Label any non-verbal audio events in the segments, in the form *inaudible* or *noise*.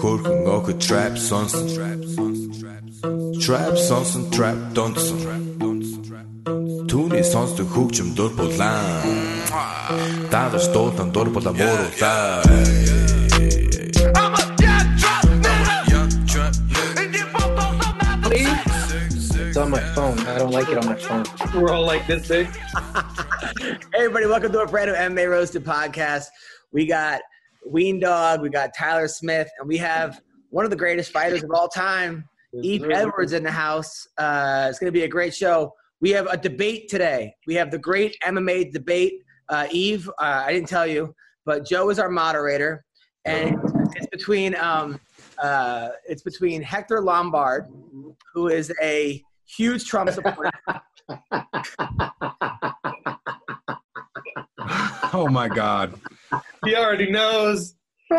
Jorge Ngoku Trap Sonson. Trap Sonson Trap Donson. Түүний сонсдог хөгжим дур булаан Даадаж дуудан дур булаа мууруулаа It's on my phone. I don't like it on my phone. We're all like this, dude. *laughs* Everybody, welcome to a brand new MMA Roasted podcast. We got Ween Dog, we got Tyler Smith, and we have one of the greatest fighters of all time, Yves Edwards, in the house. Uh, it's going to be a great show. We have a debate today. We have the great MMA debate. Uh, Yves, uh, I didn't tell you, but Joe is our moderator, and it's between um, uh, it's between Hector Lombard, who is a huge Trump supporter. *laughs* Oh my God. He already knows. *laughs*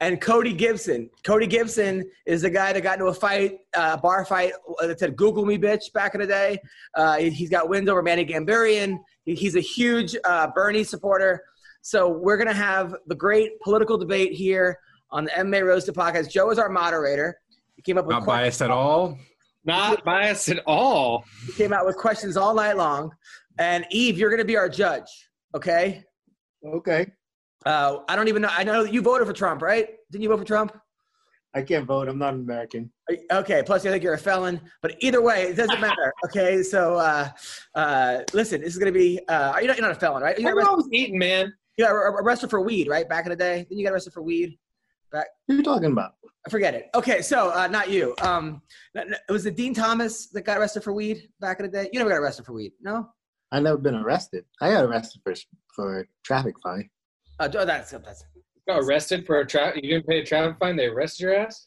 and Cody Gibson. Cody Gibson is the guy that got into a fight, uh, bar fight that said "Google me, bitch" back in the day. Uh, he's got wins over Manny Gamburyan. He's a huge uh, Bernie supporter. So we're gonna have the great political debate here on the MMA Roasted podcast. Joe is our moderator. He came up with Not que- biased at all. Not biased at all. he came out with questions all night long. And Yves, you're gonna be our judge. Okay. okay. Uh, I don't even know. I know you voted for Trump, right? Didn't you vote for Trump? I can't vote. I'm not an American. Okay. Plus, I think you're a felon. But either way, it doesn't matter. *laughs* Okay. So, uh, uh, listen, this is gonna be. Uh, you're not, you're not a felon, right? You got, I'm arrested, always eating, man. you got arrested for weed, right? Back in the day, then you got arrested for weed. Back. What are you talking about? Forget it. Okay, so uh, not you. Um, n- n- it was it Dean Thomas that got arrested for weed back in the day. You never got arrested for weed, no? I never been arrested. I got arrested for for a traffic fine. Uh, oh, that's that's. Got arrested for a traffic. You didn't pay a traffic fine. They arrested your ass.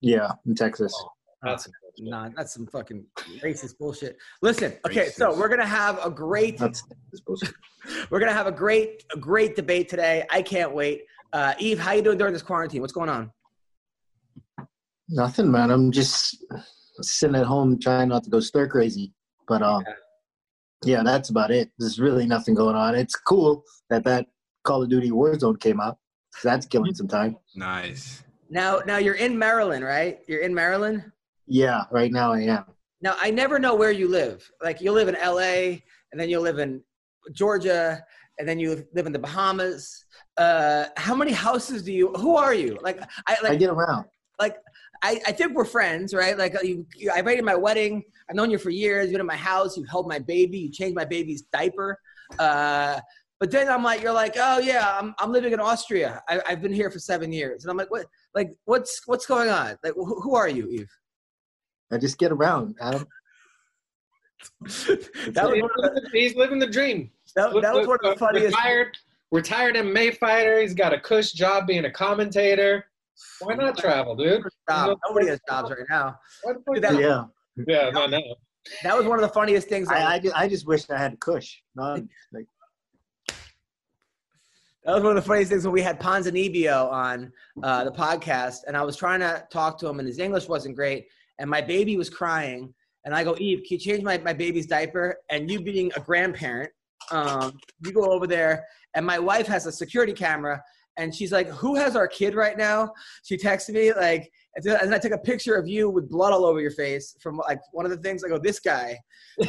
Yeah, in Texas. That's Nah, that's some fucking racist bullshit. Listen, okay, so we're gonna have a great That's, that's bullshit. *laughs* We're gonna have a great, a great debate today. I can't wait. Uh, Yves, how you doing during this quarantine? What's going on? Nothing, man. I'm just sitting at home trying not to go stir crazy. But um, yeah, that's about it. There's really nothing going on. It's cool that that Call of Duty Warzone came out. That's killing some time. Nice. Now, now you're in Maryland, right? You're in Maryland. Yeah, right now I am. Now, I never know where you live. Like you live in LA, and then you live in Georgia, and then you live in the Bahamas. Uh, how many houses do you? Who are you? Like I I like get around. like I, I think we're friends, right? Like you, you, I invited my wedding. I've known you for years. You've been in my house. You held my baby. You changed my baby's diaper. Uh, but then I'm like, you're like, oh yeah, I'm, I'm living in Austria. I, I've been here for seven years, and I'm like, what? Like, what's what's going on? Like, who, who are you, Yves? I just get around, Adam. *laughs* that, was one of the, he's living the dream. that, that was one of the funniest. Retired, retired MMA fighter. He's got a cush job being a commentator. Why not travel, dude? Job. Nobody has jobs right now. Why the fuck- Dude, that- Yeah, Yeah, no, no. That was one of the funniest things. I, I, just, I just wish I had a Kush. Not like That was one of the funniest things when we had Ponzinibbio on uh, the podcast, and I was trying to talk to him, and his English wasn't great, and my baby was crying, and I go, Yves, can you change my, my baby's diaper? And you being a grandparent, um, you go over there, and my wife has a security camera, and she's like, "Who has our kid right now?" She texted me like, and then- I took a picture of you with blood all over your face from like one of the things. I go, "This guy." *laughs*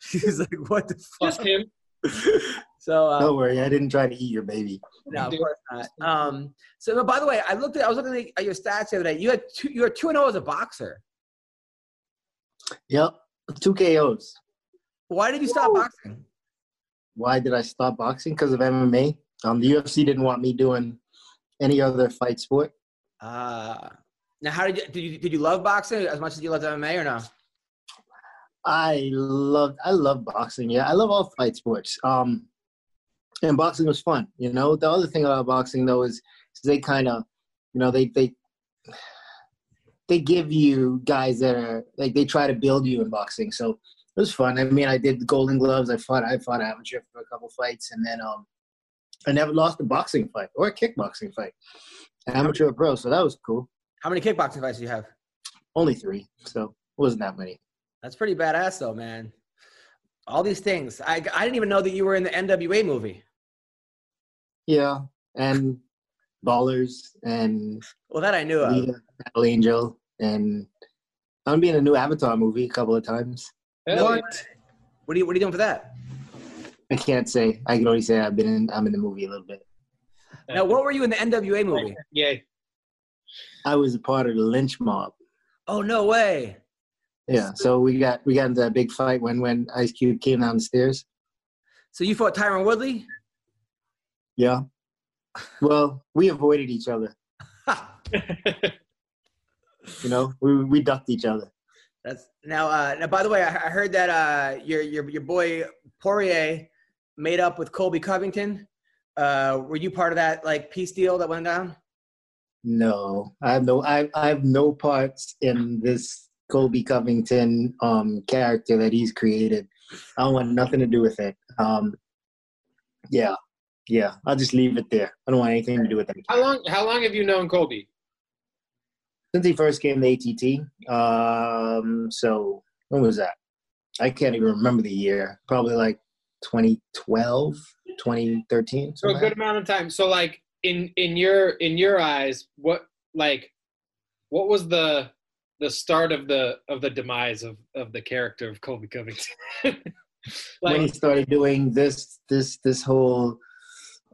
She's like, "What the fuck?" Just him. *laughs* So. Uh, Don't worry, I didn't try to eat your baby. no, of course not. Um, so, no, by the way, I looked at I was looking at your stats the other day. You had two, you were two and zero as a boxer. Yep, two KOs. Why did you stop boxing? Why did I stop boxing? Because of MMA. Um, the UFC didn't want me doing any other fight sport. Uh, now, how did you did you did you love boxing as much as you loved MMA or no? I love I love boxing. Yeah, I love all fight sports. Um, and boxing was fun. You know, the other thing about boxing though is, is they kind of, you know, they they they give you guys that are like they try to build you in boxing. So it was fun. I mean, I did the Golden Gloves. I fought I fought amateur for a couple fights, and then um, I never lost a boxing fight or a kickboxing fight, amateur or pro. So that was cool. How many kickboxing fights do you have? Only three, so it wasn't that many. That's pretty badass, though, man. All these things. I I didn't even know that you were in the NWA movie. Yeah, and Ballers and Well, that I knew of. Lita, Battle Angel, and I'm gonna be in a new Avatar movie a couple of times. Hell What? What are you What are you doing for that? I can't say. I can only say I've been in. I'm in the movie a little bit. Now, what were you in the NWA movie? Yeah. I was a part of the lynch mob. Oh no way! Yeah, so we got we got into a big fight when when Ice Cube came down the stairs. So you fought Tyron Woodley? Yeah. Well, we avoided each other. *laughs* You know, we we ducked each other. That's now. Uh, now, by the way, I, I heard that uh, your your your boy Poirier made up with Colby Covington. Uh, were you part of that like peace deal that went down? No, I have no I I have no parts in this Colby Covington um character that he's created. I don't want nothing to do with it. Um, yeah, yeah. I'll just leave it there. I don't want anything to do with it. How long? How long have you known Colby? since he first came to ATT. Um, so when was that? I can't even remember the year. Probably like 2012, 2013. So a good like amount of time. So like in in your in your eyes, what like what was the the start of the of the demise of of the character of Colby Covington? that. *laughs* when he started doing this, this, this whole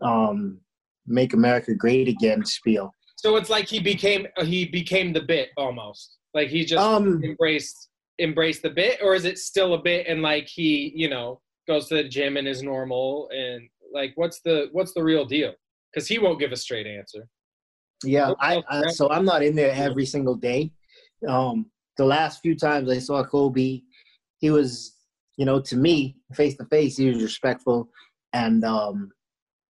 um, "Make America Great Again" spiel. so it's like he became he became the bit almost. Like he just Um, embraced embraced the bit, or is it still a bit and like he you know goes to the gym and is normal and like what's the what's the real deal? Because he won't give a straight answer. Yeah, I, I so I'm not in there every single day. Um, the last few times I saw Colby, he was, you know, to me, face to face, he was respectful, and um,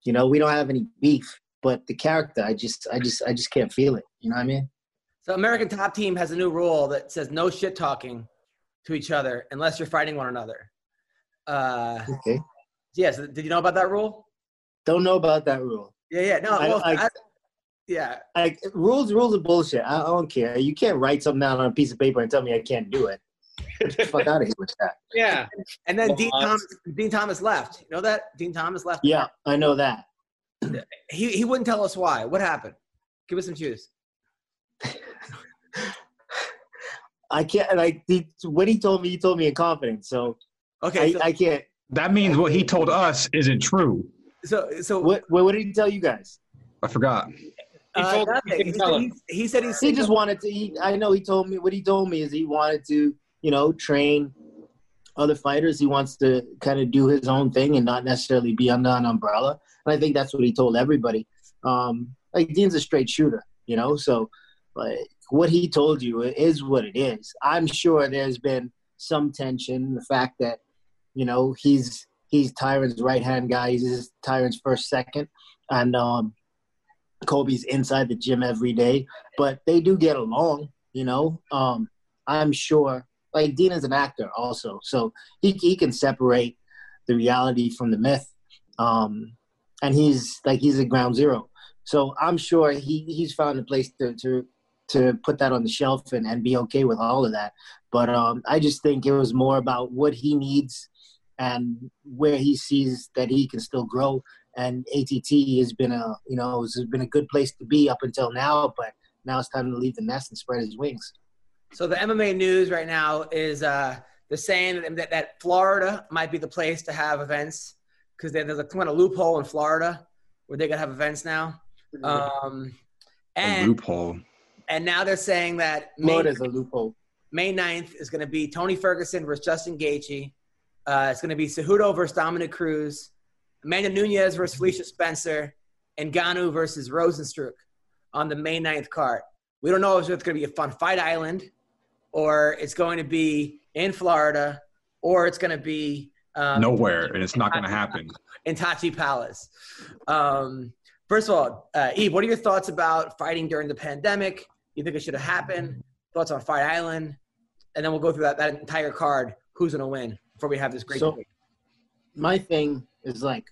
you know, we don't have any beef. But the character, I just, I just, I just can't feel it. You know what I mean? So American Top Team has a new rule that says no shit talking to each other unless you're fighting one another. Uh, Okay. yes. Did you know about that rule? Don't know about that rule. Yeah, yeah. No, I- well, I- I- yeah. Like rules, rules are bullshit. I, I don't care. You can't write something down on a piece of paper and tell me I can't do it. Get the fuck out of here with that. yeah. And then Dean Thomas, Dean Thomas left. You know that Dean Thomas left. Yeah, I know that. He he wouldn't tell us why. What happened? Give us some juice. *laughs* I can't like he, what he told me. He told me in confidence. So Okay. I, so, I can't. That means what he told us isn't true. so so What, what what did he tell you guys? I forgot. He uh, told us he nothing. He said us. he said he's He just wanted to. He, I know he told me what he told me is he wanted to, you know, train other fighters. He wants to kind of do his own thing and not necessarily be under an umbrella. And I think that's what he told everybody. Um, like Dean's a straight shooter, you know. So, like what he told you is what it is. I'm sure there's been some tension. The fact that, you know, he's he's Tyron's right hand guy. He's Tyron's first second, and um, Colby's inside the gym every day but they do get along, you know. Um, I'm sure, like Dean is an actor also, so he he can separate the reality from the myth, um, and he's like he's a ground zero. So I'm sure he he's found a place to to to put that on the shelf and, and be okay with all of that. But um, I just think it was more about what he needs and where he sees that he can still grow. And ATT has been a you know has been a good place to be up until now, but now it's time to leave the nest and spread his wings. So the MMA news right now is uh, they're saying that, that, that Florida might be the place to have events because there's a kind of loophole in Florida where they can have events now. Um, A loophole. And now they're saying that May, Florida's a loophole. May 9th is going to be Tony Ferguson versus Justin Gaethje. Uh, it's going to be Cejudo versus Dominick Cruz, Amanda Nunes versus Felicia Spencer, and Ngannou versus Rozenstruik on the May 9th card. We don't know if it's going to be a fun fight island or it's going to be in Florida or it's going to be Um, Nowhere, and it's not going to happen. in Tachi Palace. Um, first of all, uh, Yves, what are your thoughts about fighting during the pandemic? You think it should have happened? Thoughts on Fight Island? And then we'll go through that, that entire card. Who's going to win before we have this great So- debate. my thing is like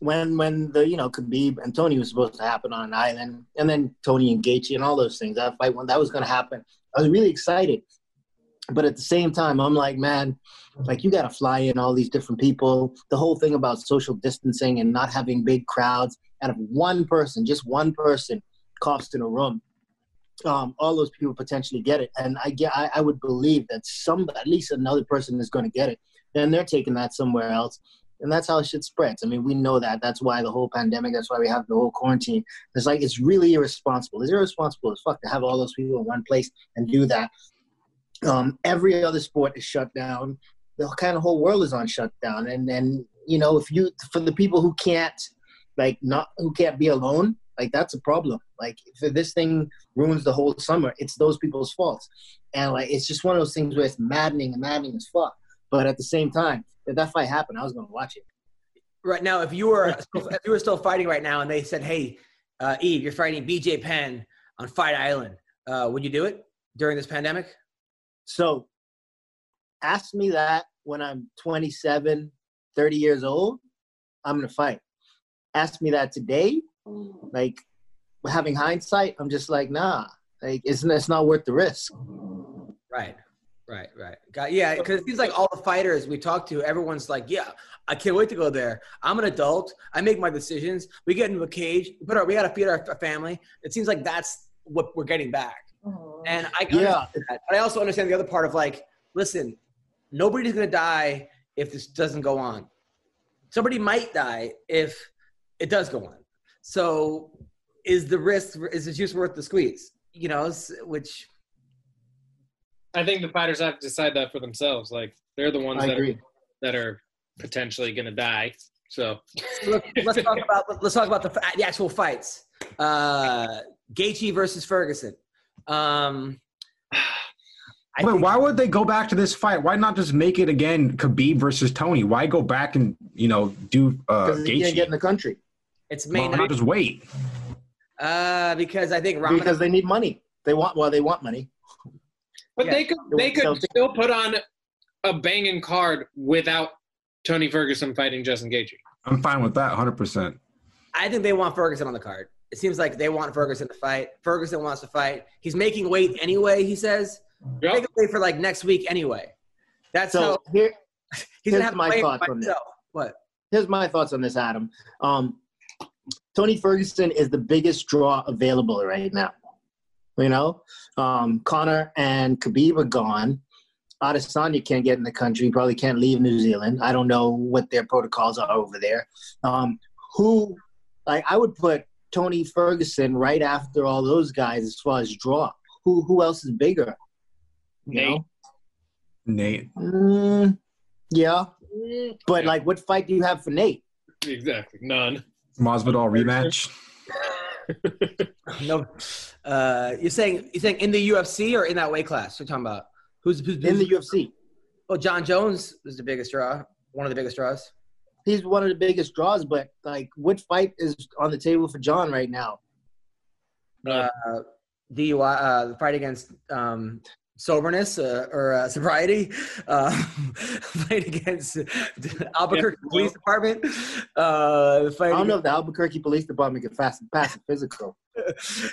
when when the you know Khabib and Tony was supposed to happen on an island, and then Tony and Gaethje and all those things. That fight when that was going to happen, I was really excited. But at the same time, I'm like, man, like you got to fly in all these different people. The whole thing about social distancing and not having big crowds, and if one person, just one person, coughs in a room, um, all those people potentially get it. And I get, I, I would believe that some, at least another person is going to get it then they're taking that somewhere else. And that's how shit spreads. I mean, we know that. That's why the whole pandemic, that's why we have the whole quarantine. It's like, it's really irresponsible. It's irresponsible as fuck to have all those people in one place and do that. Um, every other sport is shut down. The kind of whole world is on shutdown. And then, you know, if you, for the people who can't, like, not, who can't be alone, like, that's a problem. Like, if this thing ruins the whole summer, it's those people's faults. And, like, it's just one of those things where it's maddening and maddening as fuck. But at the same time, if that fight happened, I was going to watch it. Right now, if you were if you were still fighting right now, and they said, "Hey, uh, Yves, you're fighting BJ Penn on Fight Island," uh, would you do it during this pandemic? So ask me that when I'm 27, 30 years old, I'm going to fight. Ask me that today, like having hindsight, I'm just like, nah, like it's, it's not worth the risk. Right, right, right. Got, yeah, because it seems like all the fighters we talk to, everyone's like, "Yeah, I can't wait to go there. I'm an adult. I make my decisions. We get into a cage, but our, we got to feed our, our family." It seems like that's what we're getting back. Mm-hmm. And I Yeah. that. But I also understand the other part of like, listen, nobody's gonna die if this doesn't go on. Somebody might die if it does go on. So, is the risk is the juice worth the squeeze? You know, which I think the fighters have to decide that for themselves. Like they're the ones I that are, that are potentially going to die. So let's, let's talk *laughs* about let's talk about the, the actual fights. Uh, Gaethje versus Ferguson. Um, I Wait, why would they go back to this fight? Why not just make it again Khabib versus Tony? Why go back and you know do uh, Because he can't get in the country it's Why not just wait? uh, because I think Ramadan, because they need money. They want, well, they want money. But Yeah. they could It they could Celtic. still put on a banging card without Tony Ferguson fighting Justin Gaethje. I'm fine with that, 100. percent I think they want Ferguson on the card. It seems like they want Ferguson to fight. Ferguson wants to fight. He's making weight anyway. He says Yep. make him wait for like next week anyway. That's So how here, *laughs* he's gonna here's have my play thoughts on this. What? here's my thoughts on this, Adam. Um, Tony Ferguson is the biggest draw available right now. You know, um, Conor and Khabib are gone. Adesanya can't get in the country. Probably can't leave New Zealand. I don't know what their protocols are over there. Um, who, like, I would put Tony Ferguson right after all those guys as far as draw. Who who else is bigger? You Nate. know? Nate, Mm, yeah, but like, what fight do you have for Nate? Exactly. None. Masvidal rematch. *laughs* No. Uh, you're saying you're saying in the UFC or in that weight class? You're talking about who's, who's, in the UFC. Oh, Jon Jones is the biggest draw. One of the biggest draws. He's one of the biggest draws, but like, which fight is on the table for Jon right now? Uh, DUI, uh, the fight against um, soberness uh, or uh, sobriety, uh, *laughs* fight against Albuquerque Yeah. Police Department. Uh, fight I don't know if the Albuquerque Police Department can fast pass a physical. *laughs*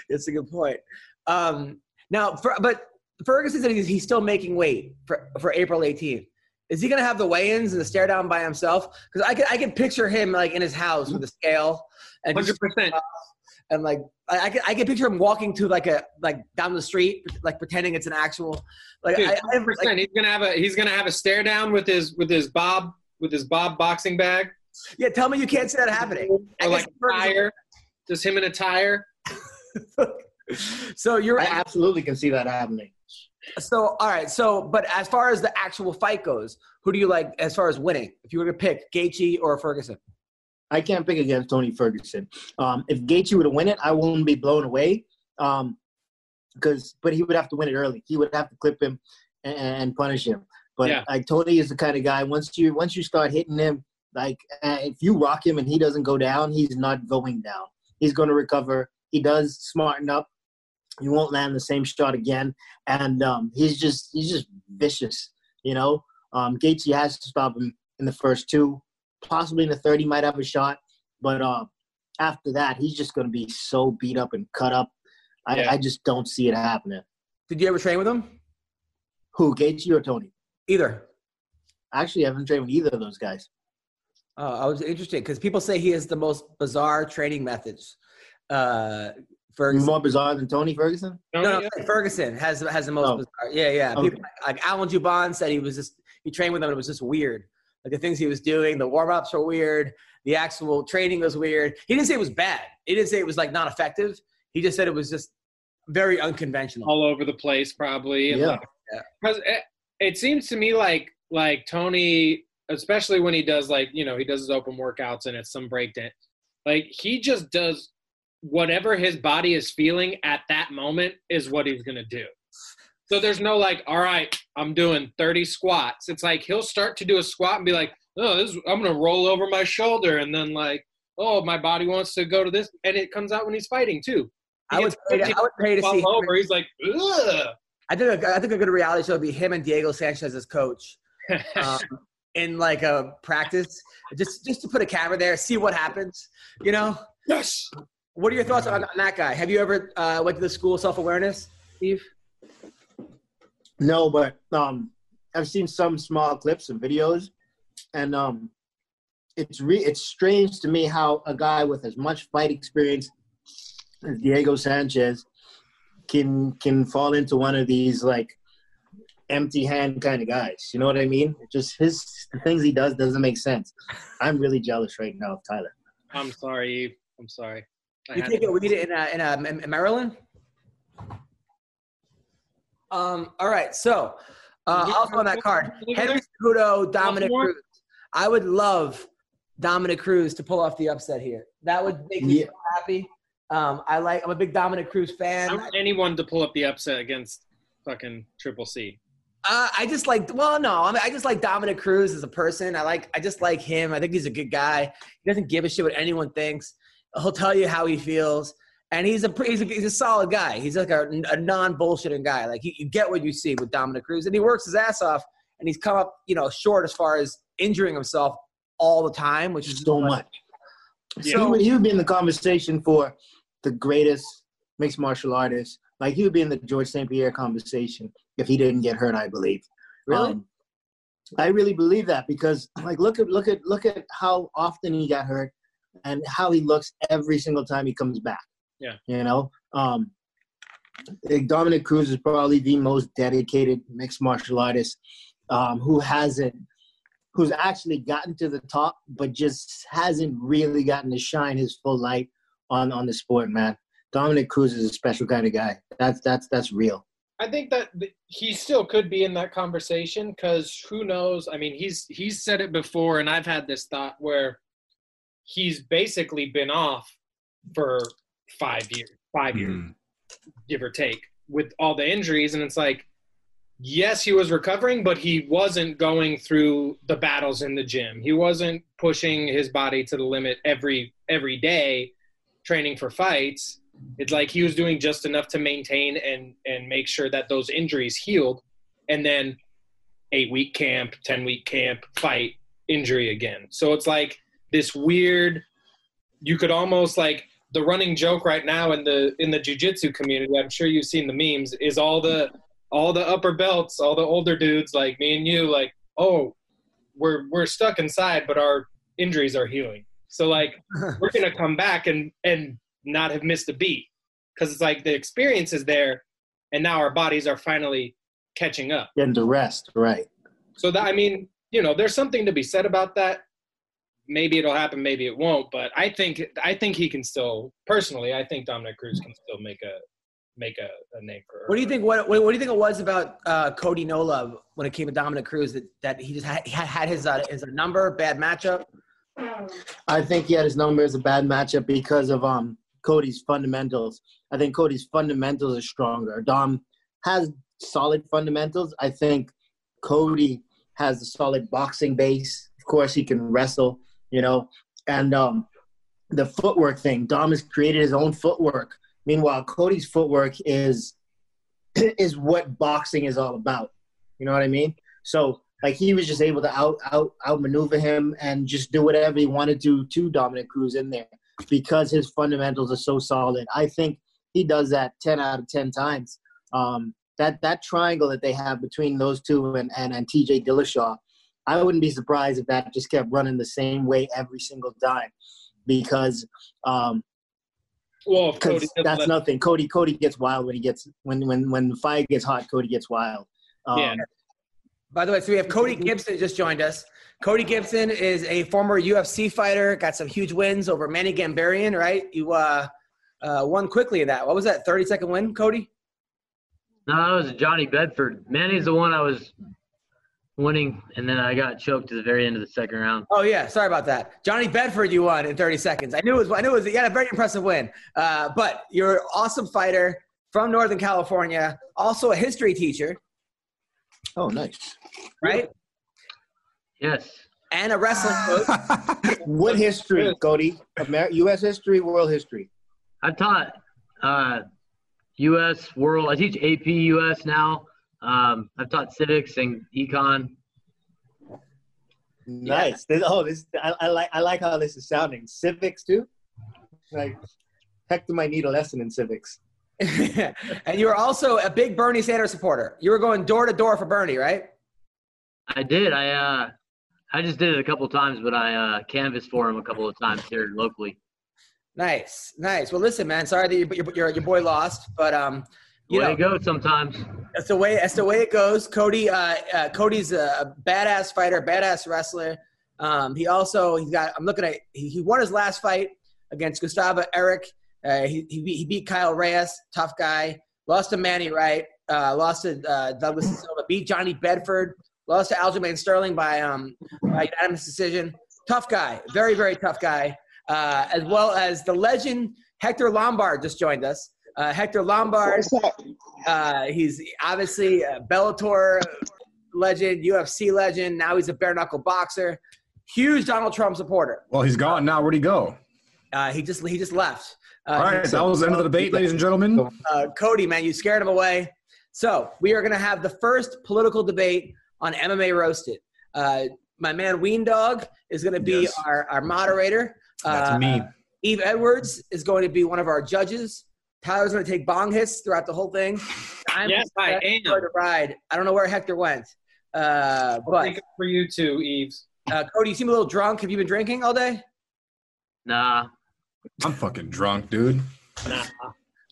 It's a good point. Um, now, for, but Ferguson said he's, he's still making weight for, for April 18th. Is he gonna have the weigh-ins and the stare down by himself? Because I can I can picture him like in his house with a scale and Hundred percent. And like I, I can I can picture him walking to like a like down the street like pretending it's an actual like I, I like, He's gonna have a he's gonna have a stare down with his with his Bob with his Bob boxing bag. yeah. Tell me you can't see that happening. I Or like a tire. Just him in a tire. *laughs* so you're I absolutely can see that happening. So, all right. So, but as far as the actual fight goes, who do you like as far as winning? If you were to pick Gaethje or Ferguson, I can't pick against Tony Ferguson. Um, if Gaethje were to win it, I wouldn't be blown away. Um, because, but he would have to win it early. He would have to clip him and, and punish him. But Yeah. like Tony is the kind of guy. Once you once you start hitting him, like uh, if you rock him and he doesn't go down, he's not going down. He's going to recover. He does smarten up. He won't land the same shot again, and um, he's just he's just vicious. You know, um, Gaethje has to stop him in the first two, possibly in the third. He might have a shot, but uh, after that, he's just going to be so beat up and cut up. I, Yeah. I just don't see it happening. Did you ever train with him? Who, Gaethje or Tony? Either. Actually, I haven't trained with either of those guys. Uh, I was interested because people say he has the most bizarre training methods. Uh, Ferguson. More bizarre than Tony Ferguson. No, Tony, no, Ferguson has has the most Oh. bizarre. Yeah, yeah. Okay. People, like Alan Jouban said, he was just he trained with him. and It was just weird. Like the things he was doing, the warm ups were weird. The actual training was weird. He didn't say it was bad. He didn't say it was like not effective. He just said it was just very unconventional. all over the place probably. Yeah. like, 'cause it, it seems to me like like Tony, especially when he does like you know he does his open workouts and it's some breakdown, like he just does whatever his body is feeling at that moment is what he's gonna do. So there's no like, all right, I'm doing 30 squats. It's like he'll start to do a squat and be like, oh, this is, I'm gonna roll over my shoulder, and then like, oh, my body wants to go to this, and it comes out when he's fighting too. He I would pay to, I would pay to see. over. He's like, ugh. I think a, I think a good reality show would be him and Diego Sanchez as coach. *laughs* um, in like a practice, just just to put a camera there, see what happens. You know, yes. what are your thoughts on, on that guy? Have you ever uh, went to the school of self awareness, Steve? No, but um, I've seen some small clips and videos, and um, it's re- it's strange to me how a guy with as much fight experience as Diego Sanchez can can fall into one of these like empty hand kind of guys. You know what I mean? Just his the things he does doesn't make sense. I'm really jealous right now of Tyler. I'm sorry, Yves. I'm sorry. I You had take to- a weed in uh, in, uh, in Maryland. Um. All right. So, uh, also on that card, Henry Cejudo, Dominick Cruz. I would love Dominick Cruz to pull off the upset here. That would make me Yeah. so happy. Um, I like. I'm a big Dominick Cruz fan. I want anyone to pull up the upset against fucking Triple C. Uh, I just like. Well, no. I mean, I just like Dominick Cruz as a person. I like. I just like him. I think he's a good guy. He doesn't give a shit what anyone thinks. He'll tell you how he feels, and he's a he's a, he's a solid guy. He's like a, a non bullshitting guy. Like you, you get what you see with Dominick Cruz, and he works his ass off, and he's come up you know short as far as injuring himself all the time, which is So much. Yeah. he, would, he would be in the conversation for the greatest mixed martial artist. Like he would be in the George St. Pierre conversation if he didn't get hurt. I believe. Really? Um, I really believe that because, like, look at look at look at how often he got hurt and how he looks every single time he comes back. Yeah. You know, um, Dominick Cruz is probably the most dedicated mixed martial artist um, who hasn't, who's actually gotten to the top, but just hasn't really gotten to shine his full light on on the sport. Man, Dominic Cruz is a special kind of guy. That's that's that's real. I think that he still could be in that conversation because who knows? I mean, he's he's said it before, and I've had this thought where he's basically been off for five years, five years, Mm. give or take, with all the injuries, and it's like, yes, he was recovering, but he wasn't going through the battles in the gym. He wasn't pushing his body to the limit every every day, training for fights it's like he was doing just enough to maintain and and make sure that those injuries healed and then eight week camp ten week camp fight injury again so it's like this weird you could almost like the running joke right now in the in the jiu-jitsu community i'm sure you've seen the memes is all the all the upper belts all the older dudes like me and you like oh we're we're stuck inside but our injuries are healing. So like *laughs* we're gonna come back and and not have missed a beat. Because it's like the experience is there and now our bodies are finally catching up. Getting to rest, right? so that i mean you know there's something to be said about that maybe it'll happen maybe it won't but i think i think he can still personally i think dominick cruz can still make a make a, a name for What do you think? What, what, what do you think it was about uh, Cody Nola when it came to Dominick Cruz that, that he just had, he had, had his uh, his number bad matchup? I think he had his number as a bad matchup because of um Cody's fundamentals. I think Cody's fundamentals are stronger. Dom has solid fundamentals. I think Cody has a solid boxing base. Of course, he can wrestle, you know, and um, the footwork thing. Dom has created his own footwork. Meanwhile, Cody's footwork is *clears throat* is what boxing is all about. You know what I mean? So like he was just able to out out outmaneuver him and just do whatever he wanted to to Dominick Cruz in there because his fundamentals are so solid. I think he does that ten out of ten times. Um, that that triangle that they have between those two and and, and TJ Dillashaw, I wouldn't be surprised if that just kept running the same way every single time because um, Well, Cody because that's let- nothing. Cody Cody gets wild when he gets when when when the fire gets hot. Cody gets wild. Um, Yeah. By the way, so we have Cody Gibson just joined us. Cody Gibson is a former UFC fighter, got some huge wins over Manny Gamburyan, right? You uh, uh, won quickly in that. What was that, 30 second win, Cody? No, that was Johnny Bedford. Manny's the one I was winning, and then I got choked at the very end of the second round. Oh yeah, sorry about that. Johnny Bedford, you won in 30 seconds. I knew it was. I knew it was. You had a very impressive win. Uh, but you're an awesome fighter from Northern California, also a history teacher, Oh, nice. right? Yes. And a wrestling coach. *laughs* What history, Cody? Amer- U.S. history, world history. I've taught uh, U.S. World. I teach AP U.S. now. Um, I've taught civics and econ. Nice. This- oh, this I, I like. I like how this is sounding. Civics too. Like, Hector might need a lesson in civics. *laughs* *laughs* and you were also a big Bernie Sanders supporter. You were going door to door for Bernie, right? I did. I uh, I just did it a couple of times, but I uh, canvassed for him a couple of times here locally. Nice, nice. Well, listen, man. Sorry that your your, your, your boy lost, but um, you know to go sometimes. that's the way that's the way it goes. Cody, uh, uh, Cody's a badass fighter, badass wrestler. Um, he also he's got. I'm looking at he, he won his last fight against Gustavo Eric. Uh, he, he beat, he beat Kyle Reyes, tough guy. Lost to Manny Wright. Uh, lost to uh, Douglas Silva. Beat Johnny Bedford. Lost to Aljamain Sterling by um by unanimous decision. Tough guy, very very tough guy. Uh, as well as the legend Hector Lombard just joined us. Uh, Hector Lombard. Uh, he's obviously a Bellator legend, UFC legend. Now he's a bare knuckle boxer. Huge Donald Trump supporter. well, he's gone now. Where'd he go? Uh, he just he just left. Uh, All right, that was the end of the debate, ladies and gentlemen. uh, Cody, man, you scared him away. So we are going to have the first political debate on MMA Roasted. Uh, my man Ween Dog is going to be Yes. our, our moderator. That's Uh, me. Yves Edwards is going to be one of our judges. Tyler's going to take bong hits throughout the whole thing. I'm Yes, I am. enjoy the ride. I don't know where Hector went, uh, but take it for you too, Eves. uh, Cody, you seem a little drunk. Have you been drinking all day? Nah. I'm fucking drunk, dude. Nah.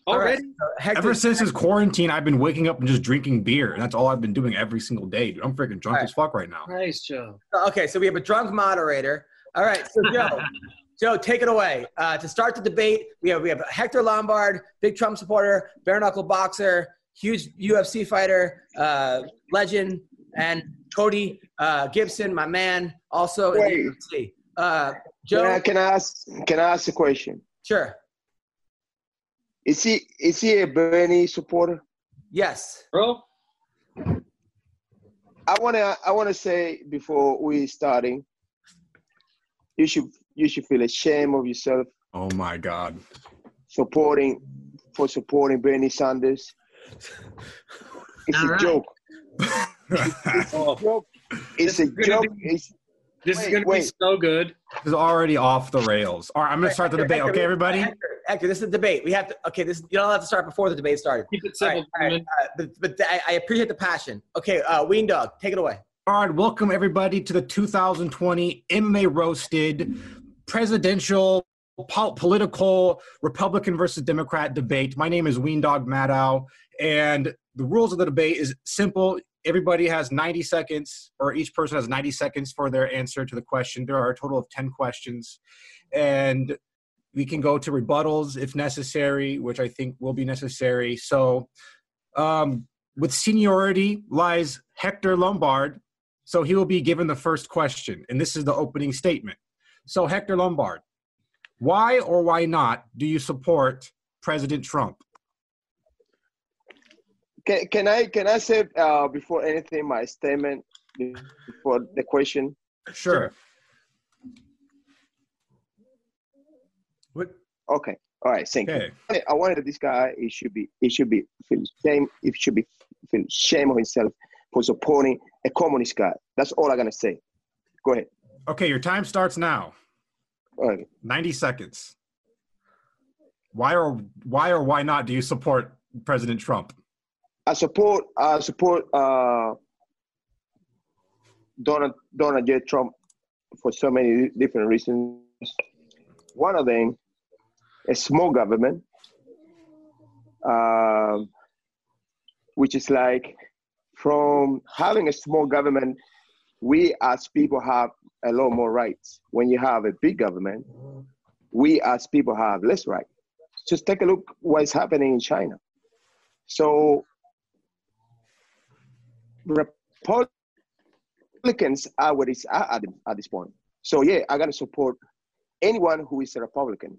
All right. Already? So Hector, Ever since this quarantine, I've been waking up and just drinking beer, and that's all I've been doing every single day, dude. I'm freaking drunk All right. as fuck right now. Nice, Joe. Okay, so we have a drunk moderator. All right, so Joe, *laughs* Joe, take it away. Uh, to start the debate, we have we have Hector Lombard, big Trump supporter, bare knuckle boxer, huge UFC fighter, uh, legend, and Cody uh, Gibson, my man, also in Wait. the UFC. Uh, Can I, Joe, can I ask can I ask a question? sure, Is he is he a Bernie supporter? yes, Bro, I wanna I wanna say before we starting, you should you should feel ashamed of yourself Oh my god. supporting for supporting Bernie Sanders. *laughs* It's a right. joke. *laughs* oh, Joke. It's This a joke. be- It's, this is going to be so good. This is already off the rails. All right, I'm gonna start the debate. Okay, everybody. Hector, Hector, this is a debate. We have to. Okay, this you don't have to start before the debate started. Keep it All civil, right, all right, gentlemen. uh, but, but I, I appreciate the passion. Okay, uh, Ween Dog, take it away. All right, welcome everybody to the 2020 MMA Roasted presidential po- political Republican versus Democrat debate. My name is Weendog Maddow, and the rules of the debate is simple. Everybody has 90 seconds, or each person has 90 seconds for their answer to the question. There are a total of 10 questions, and we can go to rebuttals if necessary, which I think will be necessary. So, um, with seniority lies Hector Lombard, so he will be given the first question, and this is the opening statement. So, Hector Lombard, why or why not do you support President Trump? can, can I can I say uh, before anything my statement? before the question? Sure. What? Okay. All right. Thank Okay. you. I wanted this guy. He should be. He should be feel shame. He should be feel shame of himself for supporting a communist guy. That's all I'm gonna say. Go ahead. Okay, your time starts now. All right. 90 seconds. Why or why or why not do you support President Trump? I support. I support uh, Donald Donald J. Trump for so many different reasons. One of them, a small government, um, which is like from having a small government, we as people have a lot more rights. When you have a big government, we as people have less rights. Just take a look what is happening in China. So Republicans are what it's at, at, at this point. So yeah, I gotta support anyone who is a Republican.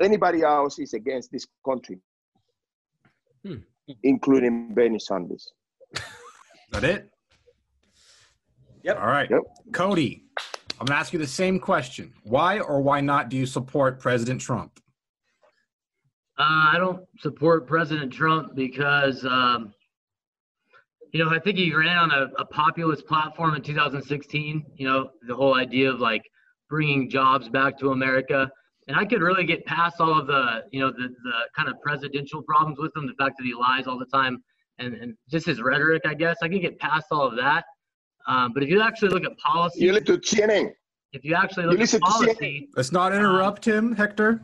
Anybody else is against this country, Hmm. including Bernie Sanders. Is that it? Yep. All right. Yep. Cody, I'm going to ask you the same question. Why or why not do you support President Trump? Uh, I don't support President Trump because, um, you know, I think he ran on a, a populist platform in 2016. You know, the whole idea of like bringing jobs back to America. And I could really get past all of the, you know, the, the kind of presidential problems with him, the fact that he lies all the time, and, and just his rhetoric, I guess. I could get past all of that. Um, but if you actually look at policy, You listen to CNN. if you actually you look at policy, Let's not interrupt him, Hector.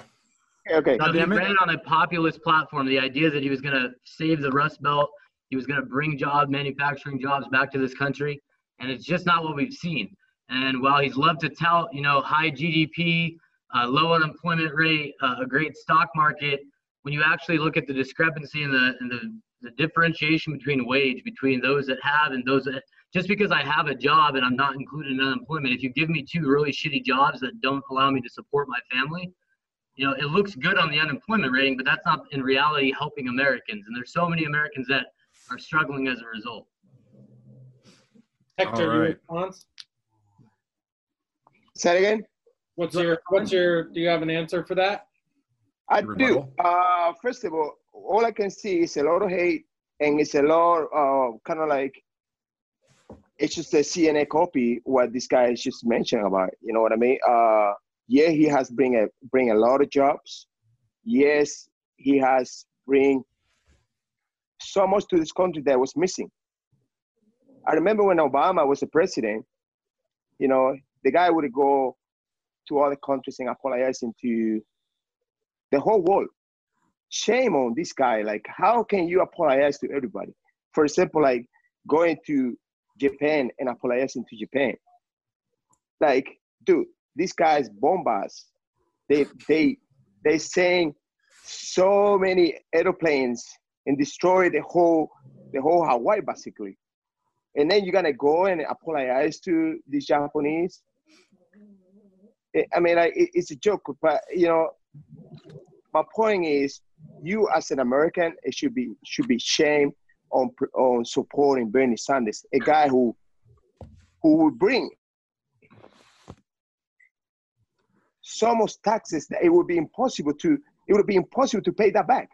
Okay. No, he ran on a populist platform. The idea that he was going to save the Rust Belt, he was going to bring job manufacturing jobs back to this country, and it's just not what we've seen. And while he's loved to tout, you know, high GDP, uh, low unemployment rate, uh, a great stock market, when you actually look at the discrepancy and the and the, the differentiation between wage between those that have and those that just because I have a job and I'm not included in unemployment, if you give me two really shitty jobs that don't allow me to support my family, you know, it looks good on the unemployment rating, but that's not in reality helping Americans. And there's so many Americans that are struggling as a result. Hector, All your right. response? Say it again. What's your what's your do you have an answer for that? I do. Uh, first of all, all I can see is a lot of hate, and it's a lot uh, kind of like it's just a CNN copy what this guy is just mentioning about. You know what I mean? Uh, yeah, he has bring a bring a lot of jobs. Yes, he has bring so much to this country that was missing. I remember when Obama was the president. You know, the guy would go to other countries and apologizing to the whole world. Shame on this guy. Like, how can you apologize to everybody? For example, like going to Japan and apologizing to Japan. Like, dude, these guys bomb us. They they they saying so many airplanes and destroy the whole the whole Hawaii basically. And then you're gonna go and apologize to these Japanese. I- mean, like, it- it's a joke, but you know, my point is, you as an American, it should be should be shame on on supporting Bernie Sanders, a guy who who would bring so much taxes that it would be impossible to it would be impossible to pay that back.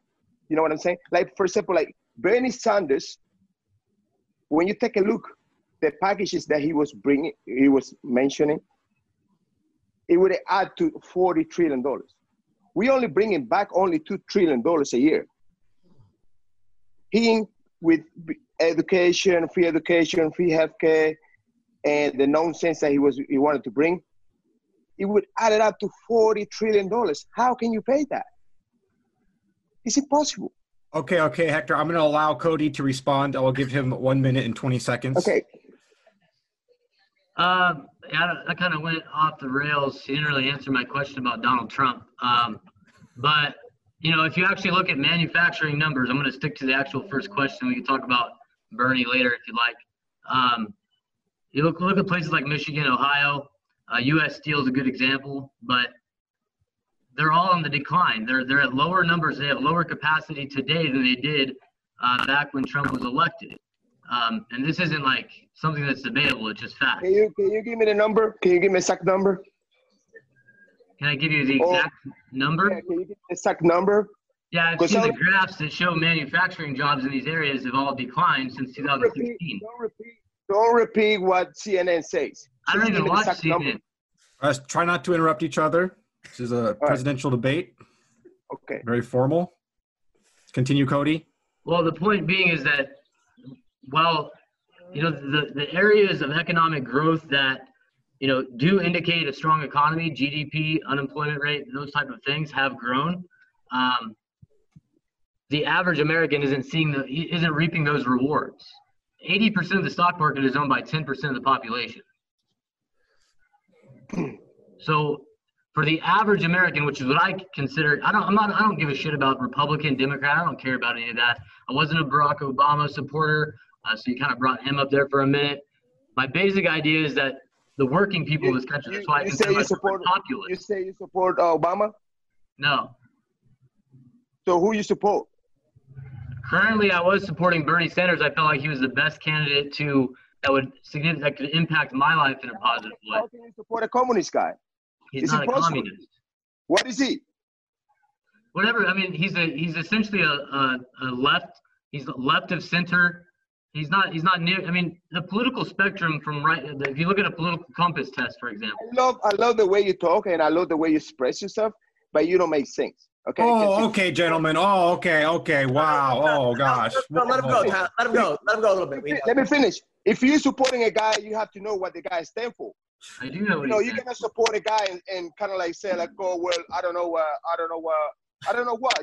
You know what I'm saying? Like for example, like Bernie Sanders, when you take a look, the packages that he was bringing, he was mentioning, it would add to 40 trillion dollars. We only bringing back only two trillion dollars a year. He with education, free education, free healthcare, and the nonsense that he was he wanted to bring, it would add it up to 40 trillion dollars. How can you pay that? It's impossible. Okay, okay, Hector. I'm going to allow Cody to respond. I will give him one minute and 20 seconds. Okay. Um, yeah, that kind of went off the rails. He didn't really answer my question about Donald Trump. Um, but you know, if you actually look at manufacturing numbers, I'm going to stick to the actual first question. We can talk about Bernie later if you like. Um, you look look at places like Michigan, Ohio. Uh, U.S. Steel is a good example, but they're all on the decline. They're they're at lower numbers. They have lower capacity today than they did uh, back when Trump was elected. Um, and this isn't like something that's debatable. It's just fact. Can you can you give me the number? Can you give me a second number? Can I give you the Oh. exact number? Yeah, can you give the exact number? Yeah, I've seen the graphs that show manufacturing jobs in these areas have all declined since Don't repeat, don't repeat, don't repeat what CNN says. I don't Just even the watch exact number. CNN. Let's uh, try not to interrupt each other. This is a presidential debate, Okay. very formal. Continue, Cody. Well, the point being is that, well, you know, the, the areas of economic growth that, you know, do indicate a strong economy, GDP, unemployment rate, those type of things have grown. Um, the average American isn't seeing the, isn't reaping those rewards. 80% of the stock market is owned by 10% of the population. So for the average American, which is what I consider, I don't, I'm not, I don't give a shit about Republican, Democrat. I don't care about any of that. I wasn't a Barack Obama supporter, uh, so you kind of brought him up there for a minute. My basic idea is that the working people of this country, You, that's why I you say you support. populist. You say you support uh, Obama. No. So who you support? Currently, I was supporting Bernie Sanders. I felt like he was the best candidate to that would significant that could impact my life in a positive way. How can you support a communist guy? He's It's not a impossible. communist. What is he? Whatever. I mean, he's a he's essentially a, a, a left. He's left of center. He's not he's not near. I mean, the political spectrum from right. If you look at a political compass test, for example. I love I love the way you talk and I love the way you express yourself, but you don't make sense. Okay. Oh, okay, gentlemen. Oh, okay, okay. Wow. Oh, gosh. No, let him go. Let him go. Let him go a little bit. Let me finish. If you're supporting a guy, you have to know what the guy stands for. I do know You know, you're gonna support a guy and, and kind of like say like, oh well, I don't know, uh, I don't know, uh, I don't know what.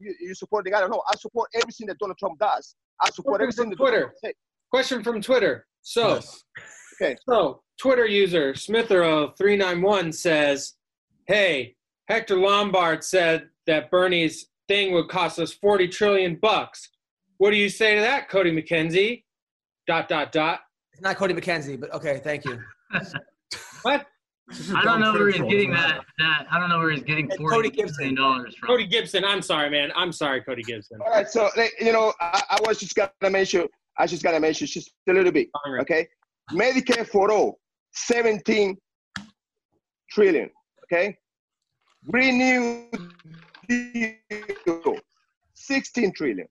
You, you support the guy. I don't know. I support everything that Donald Trump does. I support everything from Twitter. Donald Question from Twitter. So, Yes. Okay. so Twitter user Smithero391 says, "Hey, Hector Lombard said that Bernie's thing would cost us 40 trillion bucks. What do you say to that, Cody McKenzie?" Dot dot dot. It's not Cody McKenzie, but okay, thank you. What? This is I don't know where he's getting that. That I don't know where he's getting forty Cody Gibson. dollars from. Cody Gibson. I'm sorry, man. I'm sorry, Cody Gibson. All right. So you know, I, I was just gonna mention. I just gonna mention just a little bit. Okay. Medicare for all, 17 trillion. Okay. Green New Deal, 16 trillion.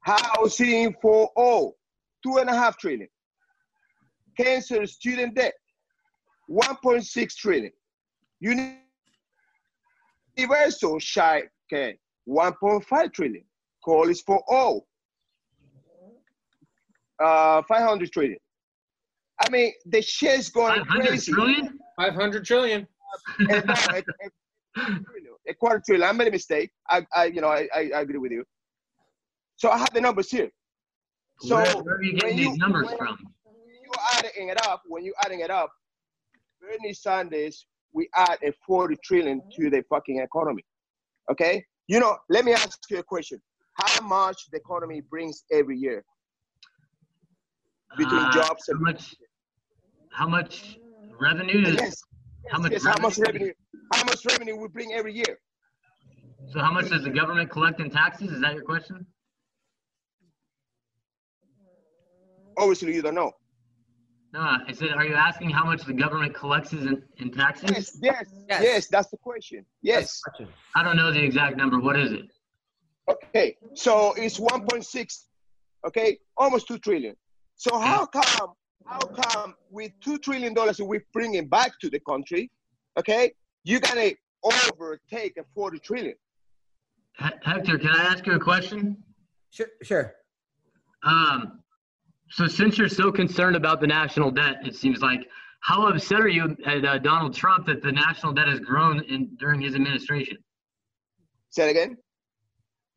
Housing for all, two and a half trillion. Cancer student debt, 1.6 trillion. Universal child care, 1.5 trillion. Call is for all, uh, 500 trillion. I mean, the shit's going Five hundred crazy. trillion? 500 trillion. *laughs* And no, a, a, a quarter trillion. I made a mistake. I, I you know, I, I, I agree with you. So I have the numbers here. So where, where are you when getting you- these numbers when from? you're adding it up, when you're adding it up, Bernie Sanders, we add a 40 trillion to the fucking economy. Okay? You know, let me ask you a question. How much the economy brings every year between Uh, jobs How and much? How much revenue does? yes, how much yes, how much revenue- revenue? How much revenue we bring every year? So how much does the government collect in taxes? Is that your question? Obviously, you don't know. No, I said, are you asking how much the government collects in, in taxes? Yes, yes, Yes. yes, that's the question. Yes. I don't know the exact number. What is it? Okay, so it's 1.6, okay, almost 2 trillion. So how come, how come with $2 trillion we're bringing back to the country, okay, you're gonna overtake a 40 trillion? He- Hector, can I ask you a question? Sure, sure. Um, so since you're so concerned about the national debt, it seems like, how upset are you at uh, Donald Trump that the national debt has grown in during his administration? Say it again?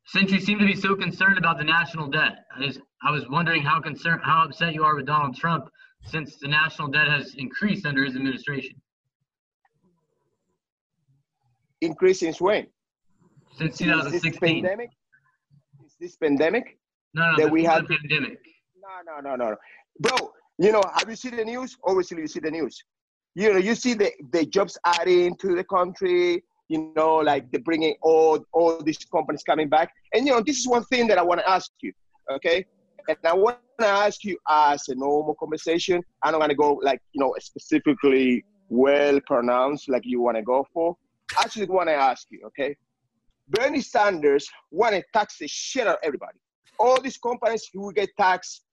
Since you seem to be so concerned about the national debt, I, just, I was wondering how concerned, how upset you are with Donald Trump since the national debt has increased under his administration. Increase since when? Since Is this pandemic? Is this pandemic? No, no, that we had- pandemic. No, no, no, no. Bro, you know, have you seen the news? Obviously, you see the news. You know, you see the, the jobs adding to the country, you know, like they're bringing all, all these companies coming back. And, you know, this is one thing that I want to ask you, okay? And I want to ask you as a normal conversation. I'm not going to go like, you know, specifically well pronounced like you want to go for. I just want to ask you, okay? Bernie Sanders want to tax the shit out of everybody. All these companies who will get taxed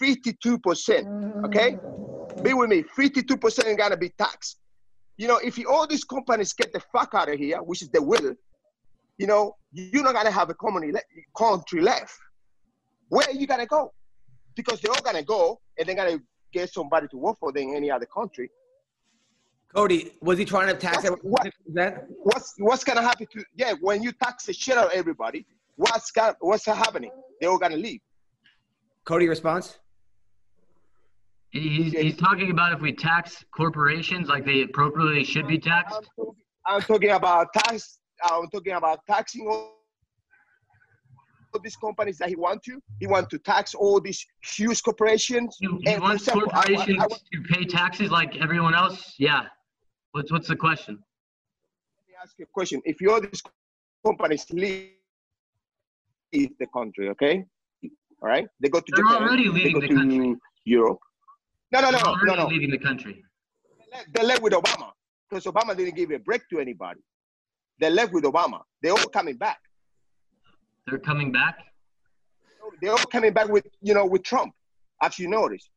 52%, okay? Be with me, 52% is to be taxed. You know, if you, all these companies get the fuck out of here, which is the will, you know, you're not to have a country left. Where are you to go? Because they're all to go and they're to get somebody to work for them in any other country. Cody, was he trying to tax What's, what, what's, what's to happen to, yeah, when you tax the shit out of everybody, what's, got, what's happening? They're all to leave. Cody, response? He's, he's talking about if we tax corporations like they appropriately should be taxed. I'm talking, I'm talking about tax. I'm talking about taxing all these companies that he want to. He want to tax all these huge corporations. He, he wants example, corporations I, I, I, to pay taxes like everyone else. Yeah. What's what's the question? Let me ask you a question. If all these companies leave the country, okay? All right, they go to They're Japan. already leaving the country. Europe. No, no, no, They're no, no. leaving the country. They left, they left with Obama because Obama didn't give a break to anybody. They left with Obama. They're all coming back. They're coming back. They're all coming back with you know with Trump. As you notice.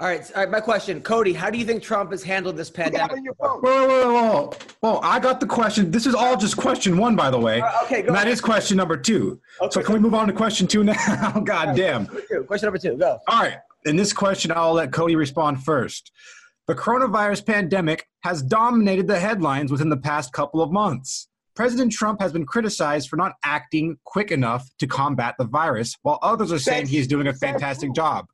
All right, all right. My question, Cody, how do you think Trump has handled this pandemic? Whoa, whoa, whoa, whoa! I got the question. This is all just question one, by the way. Uh, okay, go and ahead. is question number two. Okay, so can we move on to question two now? *laughs* God damn. Question number two, go. All right. In this question, I'll let Cody respond first. The coronavirus pandemic has dominated the headlines within the past couple of months. President Trump has been criticized for not acting quick enough to combat the virus, while others are saying he's doing a fantastic job.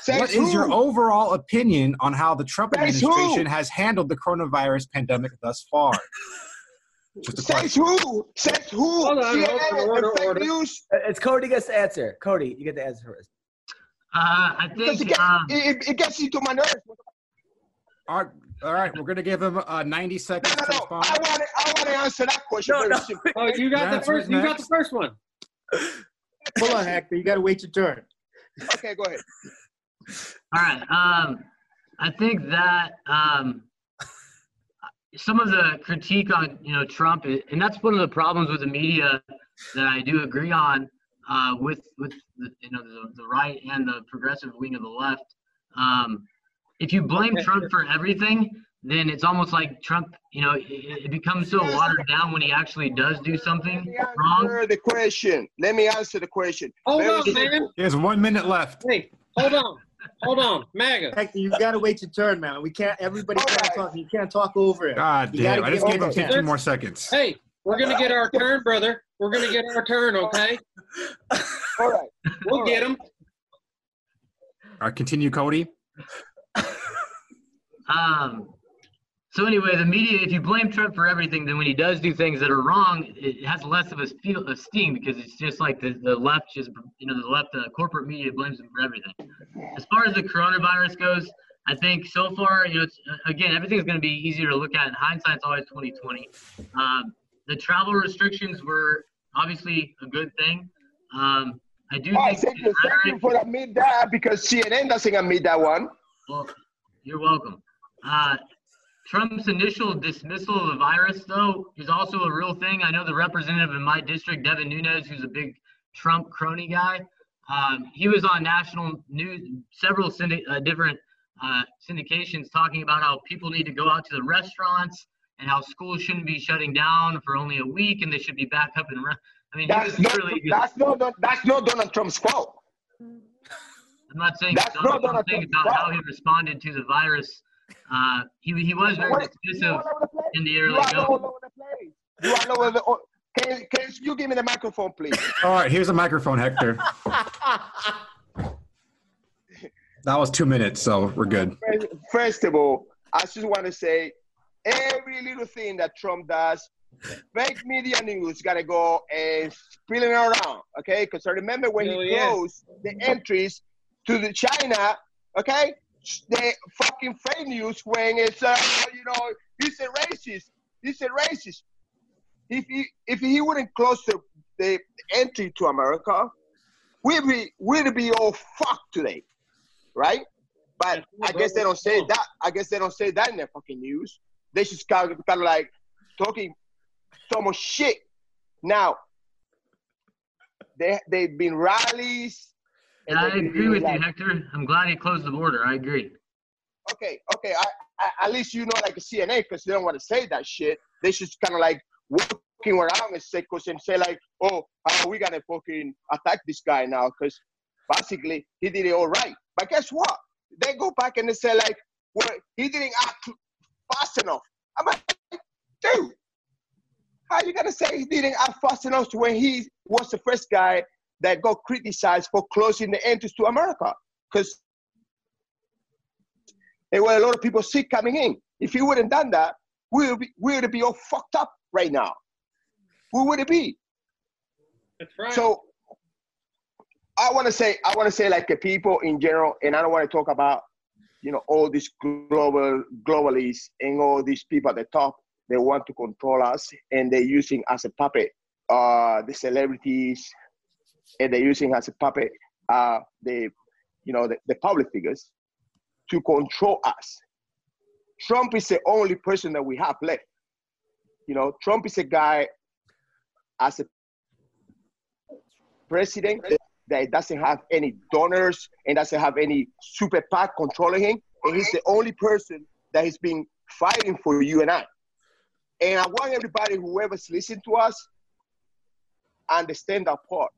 Says What is your overall opinion on how the Trump Says who? administration has handled the coronavirus pandemic thus far? Says question. who? Says who? Hold on, hold on, CNN order, fake order. news. Uh, It's Cody gets the answer. Cody, you get the answer first. Uh, I Because it, think get, um, it, it gets into my nerves. All right, all right, we're going to give him uh, 90 No, seconds no, to no. respond. I want to. I want to answer that question. No, no. Oh, you got the first. You got the first one. *laughs* Hold on, Hector. You got to wait your turn. Okay, go ahead. All right. Um, I think that um, some of the critique on you know Trump, and that's one of the problems with the media that I do agree on uh, with with the, you know the, the right and the progressive wing of the left. Um, if you blame Trump for everything, then it's almost like Trump. You know, it, it becomes so watered down when he actually does do Let something me wrong. answer the question. Let me answer the question. Hold Very on, simple. man. He has one minute left. Hey, hold on, hold on, MAGA. Hector, you got to wait your turn, man. We can't. Everybody can't Alright. talk. You can't talk over it. God You damn, I just gave him him- 15 more seconds. Hey, we're gonna get our turn, brother. We're gonna get our turn, okay? All right. We'll get him. All right, continue, Cody. Um, so anyway, the media, if you blame Trump for everything, then when he does do things that are wrong, it has less of a feel a sting because it's just like the, the left just, you know, the left, the corporate media blames him for everything. As far as the coronavirus goes, I think so far, you know, it's, again, everything's going to be easier to look at. In hindsight's always 2020. Um, the travel restrictions were obviously a good thing. Um, I do Oh, think you, thank you for admit that because CNN doesn't admit that one. well, you're welcome. Uh, Trump's initial dismissal of the virus, though, is also a real thing. I know the representative in my district, Devin Nunes, who's a big Trump crony guy. Um, he was on national news, several syndic- uh, different uh, syndications, talking about how people need to go out to the restaurants and how schools shouldn't be shutting down for only a week and they should be back up and. Re- I mean, That's not, just- that's not that's not Donald Trump's fault. I'm not saying That's Donald not I'm Donald saying Trump's about how he responded to the virus. Uh, he he was very What- dismissive You all over the place. in the early are all going. over. You are all over the. oh, Can, can you give me the microphone, please? *laughs* All right, here's a microphone, Hector. *laughs* That was two minutes, so we're good. First, first of all, I just want to say every little thing that Trump does, fake media news got to go and spilling around, okay? Because I remember when Hell he yeah. closed the entries to the China, okay? The fucking fake news when it's, uh, you know, he's a racist. He's a racist. If he if he wouldn't close the, the entry to America, we'll be we'll be all fucked today, right? But I guess they don't say that. I guess they don't say that in their fucking news. They just kind of, kind of like talking so much shit. Now, they they've been rallies. And I agree with you, Hector. I'm glad he closed the border. I agree. Okay, okay. I, I, at least you know, like a CNA, because they don't want to say that shit. They just kind of like walking around and say, cause and say like, oh, how are we gonna fucking attack this guy now? Because basically he did it all right. But guess what? They go back and they say like, well, he didn't act fast enough. I'm like, dude, how you gonna say he didn't act fast enough when he was the first guy that got criticized for closing the entrance to America? Because there were a lot of people sick coming in. If he wouldn't done that, we would be, we would be all fucked up right now. Who would it be? That's right. So I want to say, I want to say like the people in general, and I don't want to talk about, you know, all these global globalists and all these people at the top. They want to control us, and they're using as a puppet uh, the celebrities, and they're using as a puppet uh, the, you know, the, the public figures to control us. Trump is the only person that we have left. You know, Trump is a guy as a president that doesn't have any donors and doesn't have any super PAC controlling him. And he's the only person that has been fighting for you and I. And I want everybody, whoever's listening to us, understand that part.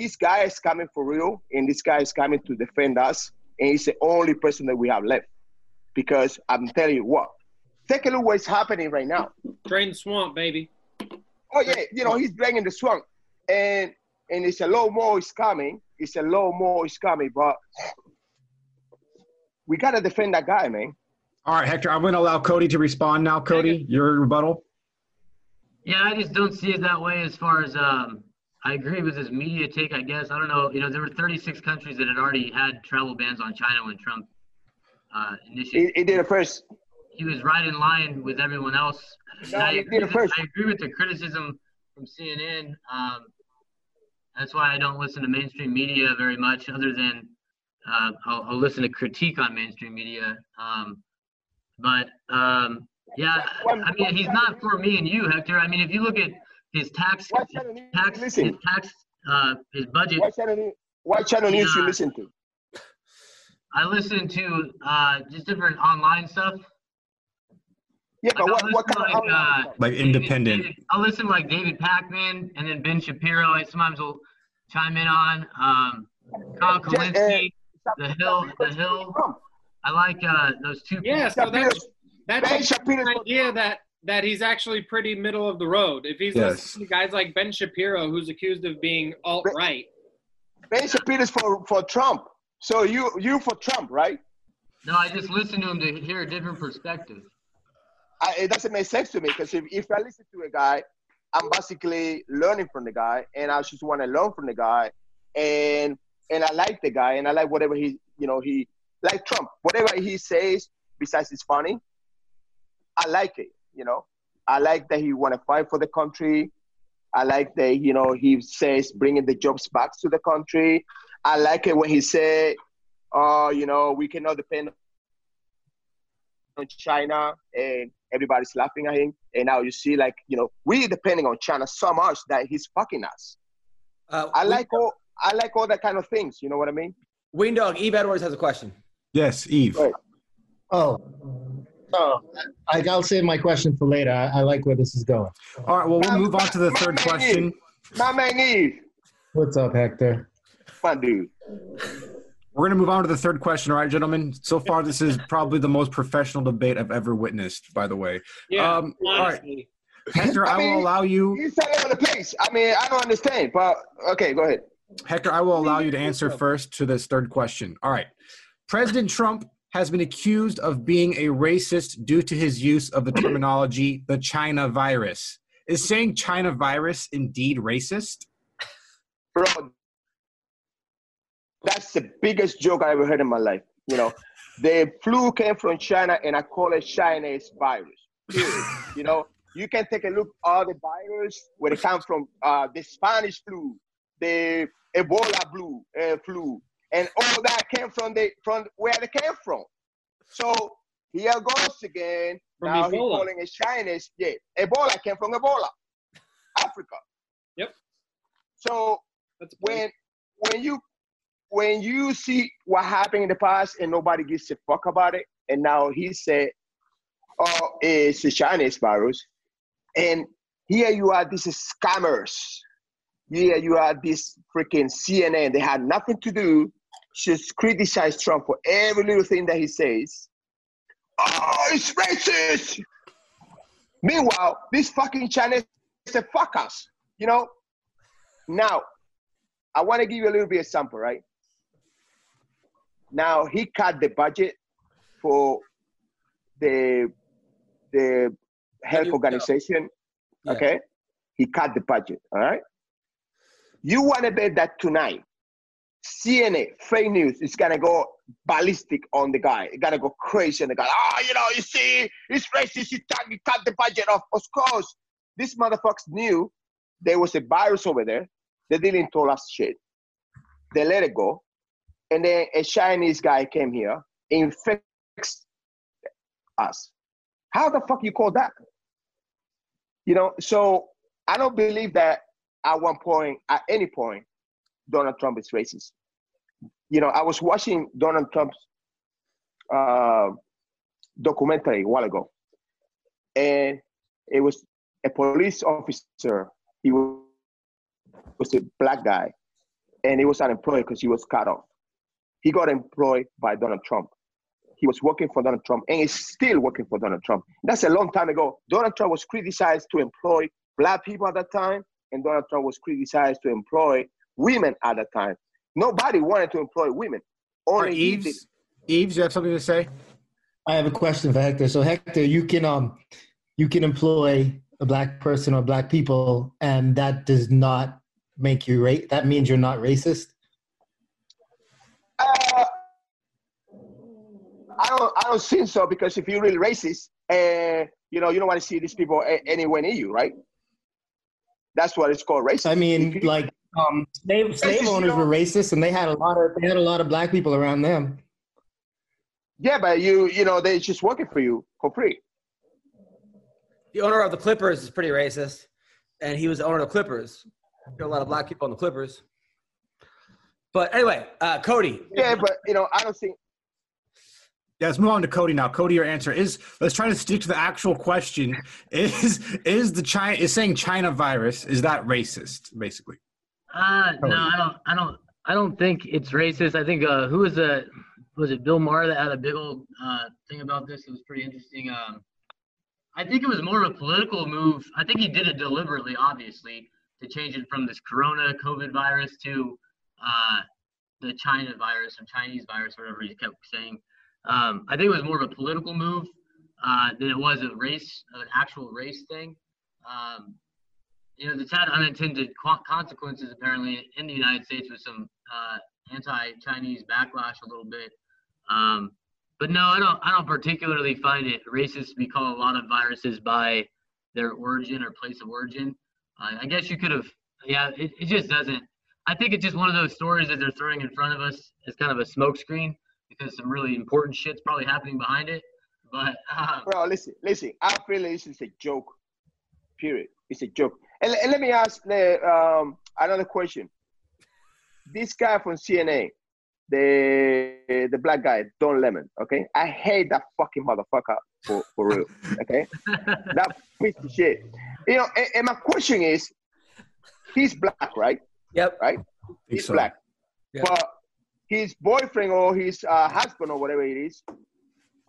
This guy is coming for real, and this guy is coming to defend us, and he's the only person that we have left. Because I'm telling you what, take a look what's happening right now. Drain the swamp, baby. Oh yeah, you know he's draining the swamp, and and it's a low more is coming. It's a low more is coming, but we gotta defend that guy, man. All right, Hector, I'm going to allow Cody to respond now. Cody, your rebuttal. Yeah, I just don't see it that way as far as um, I agree with his media take, I guess. I don't know. You know, there were 36 countries that had already had travel bans on China when Trump uh, initiated. He, he did it first. He was right in line with everyone else. No, I, agree did it with. I agree with the criticism from CNN. Um, that's why I don't listen to mainstream media very much, other than uh, I'll, I'll listen to critique on mainstream media. Um, but um, yeah, I mean, he's not for me and you, Hector. I mean, if you look at his tax, What channel news tax, you listen? his tax, uh, his budget. What channel, news- what channel news you Yeah. listen to? I listen to uh, just different online stuff. Yeah, but Like, what, I'll what listen kind to, of like, uh, Like David- independent. David- I'll listen to like David Pakman and then Ben Shapiro. I sometimes will chime in on um, Kyle Yeah, uh, Kulinski, The Hill, The Hill. Trump. I like uh, those two. Yeah, so that's Ben that's Shapiro's an idea that that he's actually pretty middle of the road. If he's Yes. to guys like Ben Shapiro, who's accused of being alt right, Ben Shapiro's for for Trump. So you you for Trump, right? No, I just listen to him to hear a different perspective. I, it doesn't make sense to me because if, if I listen to a guy, I'm basically learning from the guy, and I just want to learn from the guy, and and I like the guy, and I like whatever he, you know, he like Trump, whatever he says. Besides, it's funny. I like it, you know. I like that he want to fight for the country. I like that, you know, he says bringing the jobs back to the country. I like it when he said, "Oh, you know, we cannot depend on China," and everybody's laughing at him. And now you see, like, you know, we depending on China so much that he's fucking us. Uh, I like all, I like all that kind of things. You know what I mean? Ween Dog, Yves Edwards has a question. Yes, Yves. Right. Oh, oh, I, I'll save my question for later. I, I like where this is going. All right, well, we'll move on to the third question. My man Yves, What's up, Hector? my dude. We're going to move on to the third question. All right, gentlemen. So far, this is probably the most professional debate I've ever witnessed, by the way. yeah, Um, all right. honestly, Hector, I I mean- will allow you. He's all over the pace. I mean, I don't understand, but okay, go ahead. Hector, I will allow you to answer first to this third question. All right. President Trump has been accused of being a racist due to his use of the terminology the China virus. Is saying China virus indeed racist? bro. That's the biggest joke I ever heard in my life. You know, *laughs* the flu came from China, and I call it Chinese virus. You know, you can take a look all the virus where it comes from. Uh, the Spanish flu, the Ebola flu, uh, flu, and all that came from the from where they came from. So here goes again. From now he's calling it Chinese. Yeah, Ebola came from Ebola, Africa. Yep. So when when you when you see what happened in the past and nobody gives a fuck about it, and now he said, "Oh, it's a Chinese virus," and here you are, these scammers. Here you are, this freaking CNN. They had nothing to do. Just criticize Trump for every little thing that he says. Oh, it's racist. Meanwhile, this fucking Chinese said, "Fuck us," you know. Now, I want to give you a little bit of sample, right? Now he cut the budget for the the health organization. Yeah. Okay, he cut the budget. All right. You want to bet that tonight, CNN fake news is gonna go ballistic on the guy. It's gonna go crazy on the guy. Oh, you know, you see, it's racist. He cut, he cut the budget off. Of course, these motherfuckers knew there was a virus over there. They didn't tell us shit. They let it go. And then a Chinese guy came here, infects us. How the fuck you call that? You know, so I don't believe that at one point, at any point, Donald Trump is racist. You know, I was watching Donald Trump's uh, documentary a while ago, and it was a police officer. He was, was a black guy, and he was unemployed because he was cut off. He got employed by Donald Trump. He was working for Donald Trump, and he's still working for Donald Trump. That's a long time ago. Donald Trump was criticized to employ black people at that time, and Donald Trump was criticized to employ women at that time. Nobody wanted to employ women. Or Only he. Eves, Eves, you have something to say? I have a question for Hector. So Hector, you can um you can employ a black person or black people, and that does not make you ra- that means you're not racist. Uh, I don't. I don't think so because if you're really racist, uh, you know, you don't want to see these people a- anywhere near you, right? That's what it's called racist. I mean, you- like um slave slave owners were racist, and they had a lot of they had a lot of black people around them. yeah, but you, you know, they're just working for you for free. The owner of the Clippers is pretty racist, and he was the owner of the Clippers. There are a lot of black people on the Clippers. But anyway, uh, Cody. Yeah, but you know, I don't think. Yeah, let's move on to Cody now. Cody, your answer is let's try to stick to the actual question. *laughs* Is is the China is saying China virus, is that racist, basically? Uh, no, I don't. I don't. I don't think it's racist. I think uh, who was the was it Bill Maher that had a big old uh, thing about this? It was pretty interesting. Um, I think it was more of a political move. I think he did it deliberately, obviously, to change it from this Corona COVID virus to uh, the China virus or Chinese virus, whatever he kept saying. Um, I think it was more of a political move uh, than it was a race, an actual race thing. Um, you know, it's had unintended consequences apparently in the United States with some uh, anti-Chinese backlash a little bit. Um, but no, I don't. I don't particularly find it racist. We call a lot of viruses by their origin or place of origin. Uh, I guess you could have. Yeah, it, it just doesn't. I think it's just one of those stories that they're throwing in front of us as kind of a smokescreen because some really important shit's probably happening behind it. But um, Bro, listen, listen. I feel like this is a joke. Period. It's a joke. And, and let me ask the, um, another question. This guy from CNN, the the black guy, Don Lemon. Okay, I hate that fucking motherfucker for for real. *laughs* Okay, that piece of shit. You know, and, and my question is, he's black, right? Yep. Right. He's so. black. Yeah. But his boyfriend or his uh, husband or whatever it is,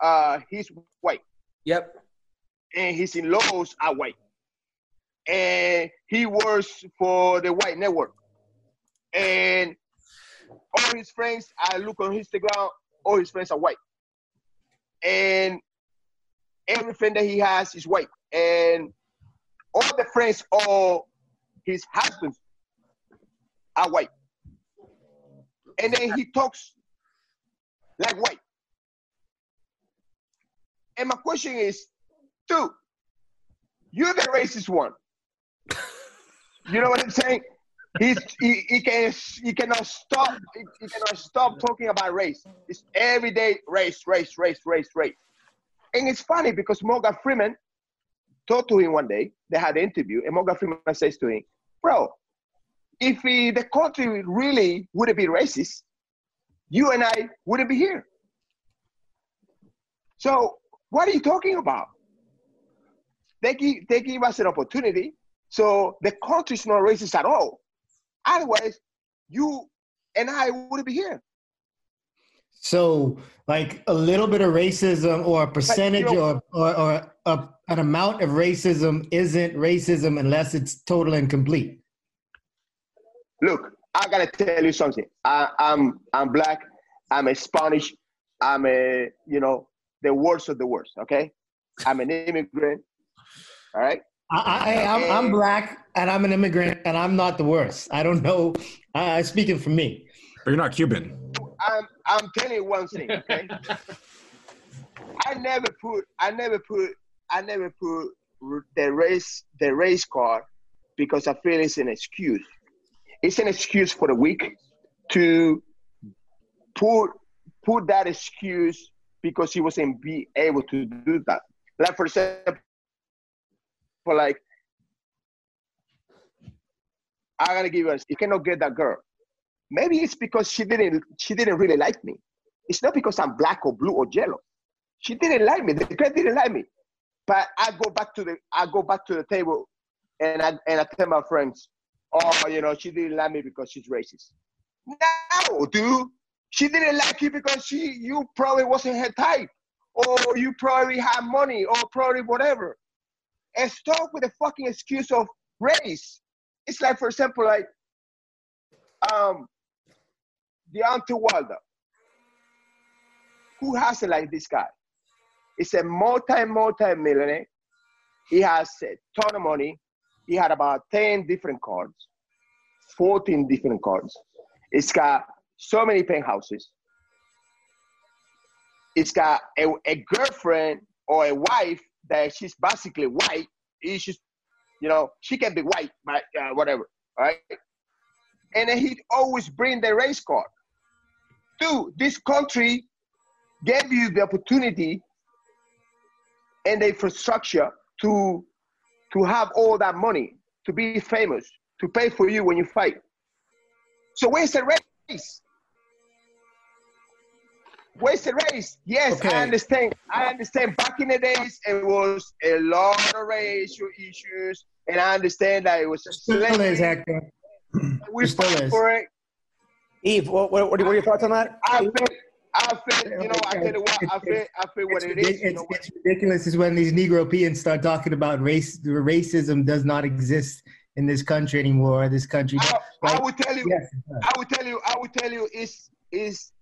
uh, he's white Yep. and his in-laws are white. And he works for the white network. And all his friends, I look on Instagram, all his friends are white. And everything that he has is white. And all the friends of his husbands are white. And then he talks like white. And my question is, dude, you're the racist one. You know what I'm saying? He's he, he can he cannot stop he, he cannot stop talking about race. It's every day race, race, race, race, race. And it's funny because Morgan Freeman talked to him one day. They had an interview, and Morgan Freeman says to him, "Bro, if he, the country really would be racist, you and I wouldn't be here. So what are you talking about? They give, they give us an opportunity. So the country is not racist at all. Otherwise, you and I wouldn't be here. So, like a little bit of racism or a percentage you know- or, or, or a, an amount of racism isn't racism unless it's total and complete. Look, I gotta tell you something. I, I'm I'm black. I'm a Spanish. I'm a you know the worst of the worst. Okay, I'm an immigrant. All right. I, I, I'm, I'm black and I'm an immigrant and I'm not the worst. I don't know. I, I'm speaking for me. But you're not Cuban. I'm I'm telling you one thing, okay? *laughs* I never put I never put I never put the race the race card because I feel it's an excuse. It's an excuse for the weak to put put that excuse because he wasn't be able to do that. Like for example, for like I gotta give you a you cannot get that girl. Maybe it's because she didn't she didn't really like me. It's not because I'm black or blue or yellow. She didn't like me. The girl didn't like me. But I go back to the I go back to the table and I and I tell my friends, oh, you know, she didn't like me because she's racist. No, dude. She didn't like you because she you probably wasn't her type. Or you probably had money or probably whatever. And stop with the fucking excuse of race. It's like, for example, like um Deontay Wilder. Who has it like this guy? He's a multi, multi millionaire. He has a ton of money. He had about 10 different cards, 14 different cards. It's got so many penthouses. It's got a, a girlfriend or a wife that she's basically white. It's just, you know, she can be white, but uh, whatever. right? And he'd always bring the race card. Dude, this country gave you the opportunity and the infrastructure to to have all that money, to be famous, to pay for you when you fight. So where's the race? Where's the race? Yes, Okay. I understand. I understand. Back in the days, it was a lot of racial issues, and I understand that it was a Still is, slavery. Hector. We still is. for it. Yves, what, what, what are your thoughts on that? I feel, I feel, you know, I tell you what, I feel, I feel what It's, it ridic- is. You it's, know it's ridiculous is when these Negro peons start talking about race. Racism does not exist in this country anymore. This country. I, I like- will tell you, yes. I will tell you, I will tell you is is a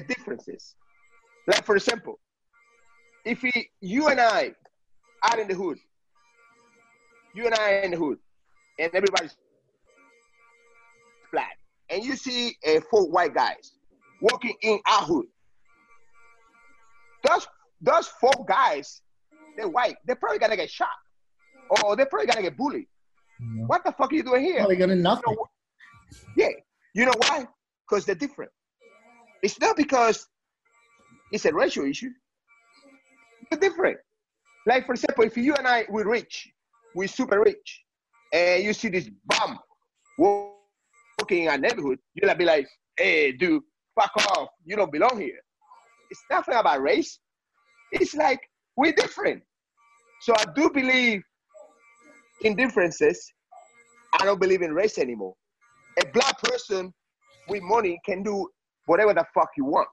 differences. Like for example, if we, you and I are in the hood, you and I are in the hood, and everybody's black, and you see uh, four white guys walking in our hood. Those those four guys, they're white. They're probably gonna get shot, or they're probably gonna get bullied. What the fuck are you doing here? Probably gonna You nothing. know, yeah. You know why? Because they're different. It's not because it's a racial issue. They're different. Like for example, if you and I we're rich, we're super rich, and you see this bum walking in our neighborhood, you'll be like, "Hey, dude, fuck off! You don't belong here." It's nothing about race. It's like we're different. So I do believe in differences. I don't believe in race anymore. A black person with money can do whatever the fuck you want.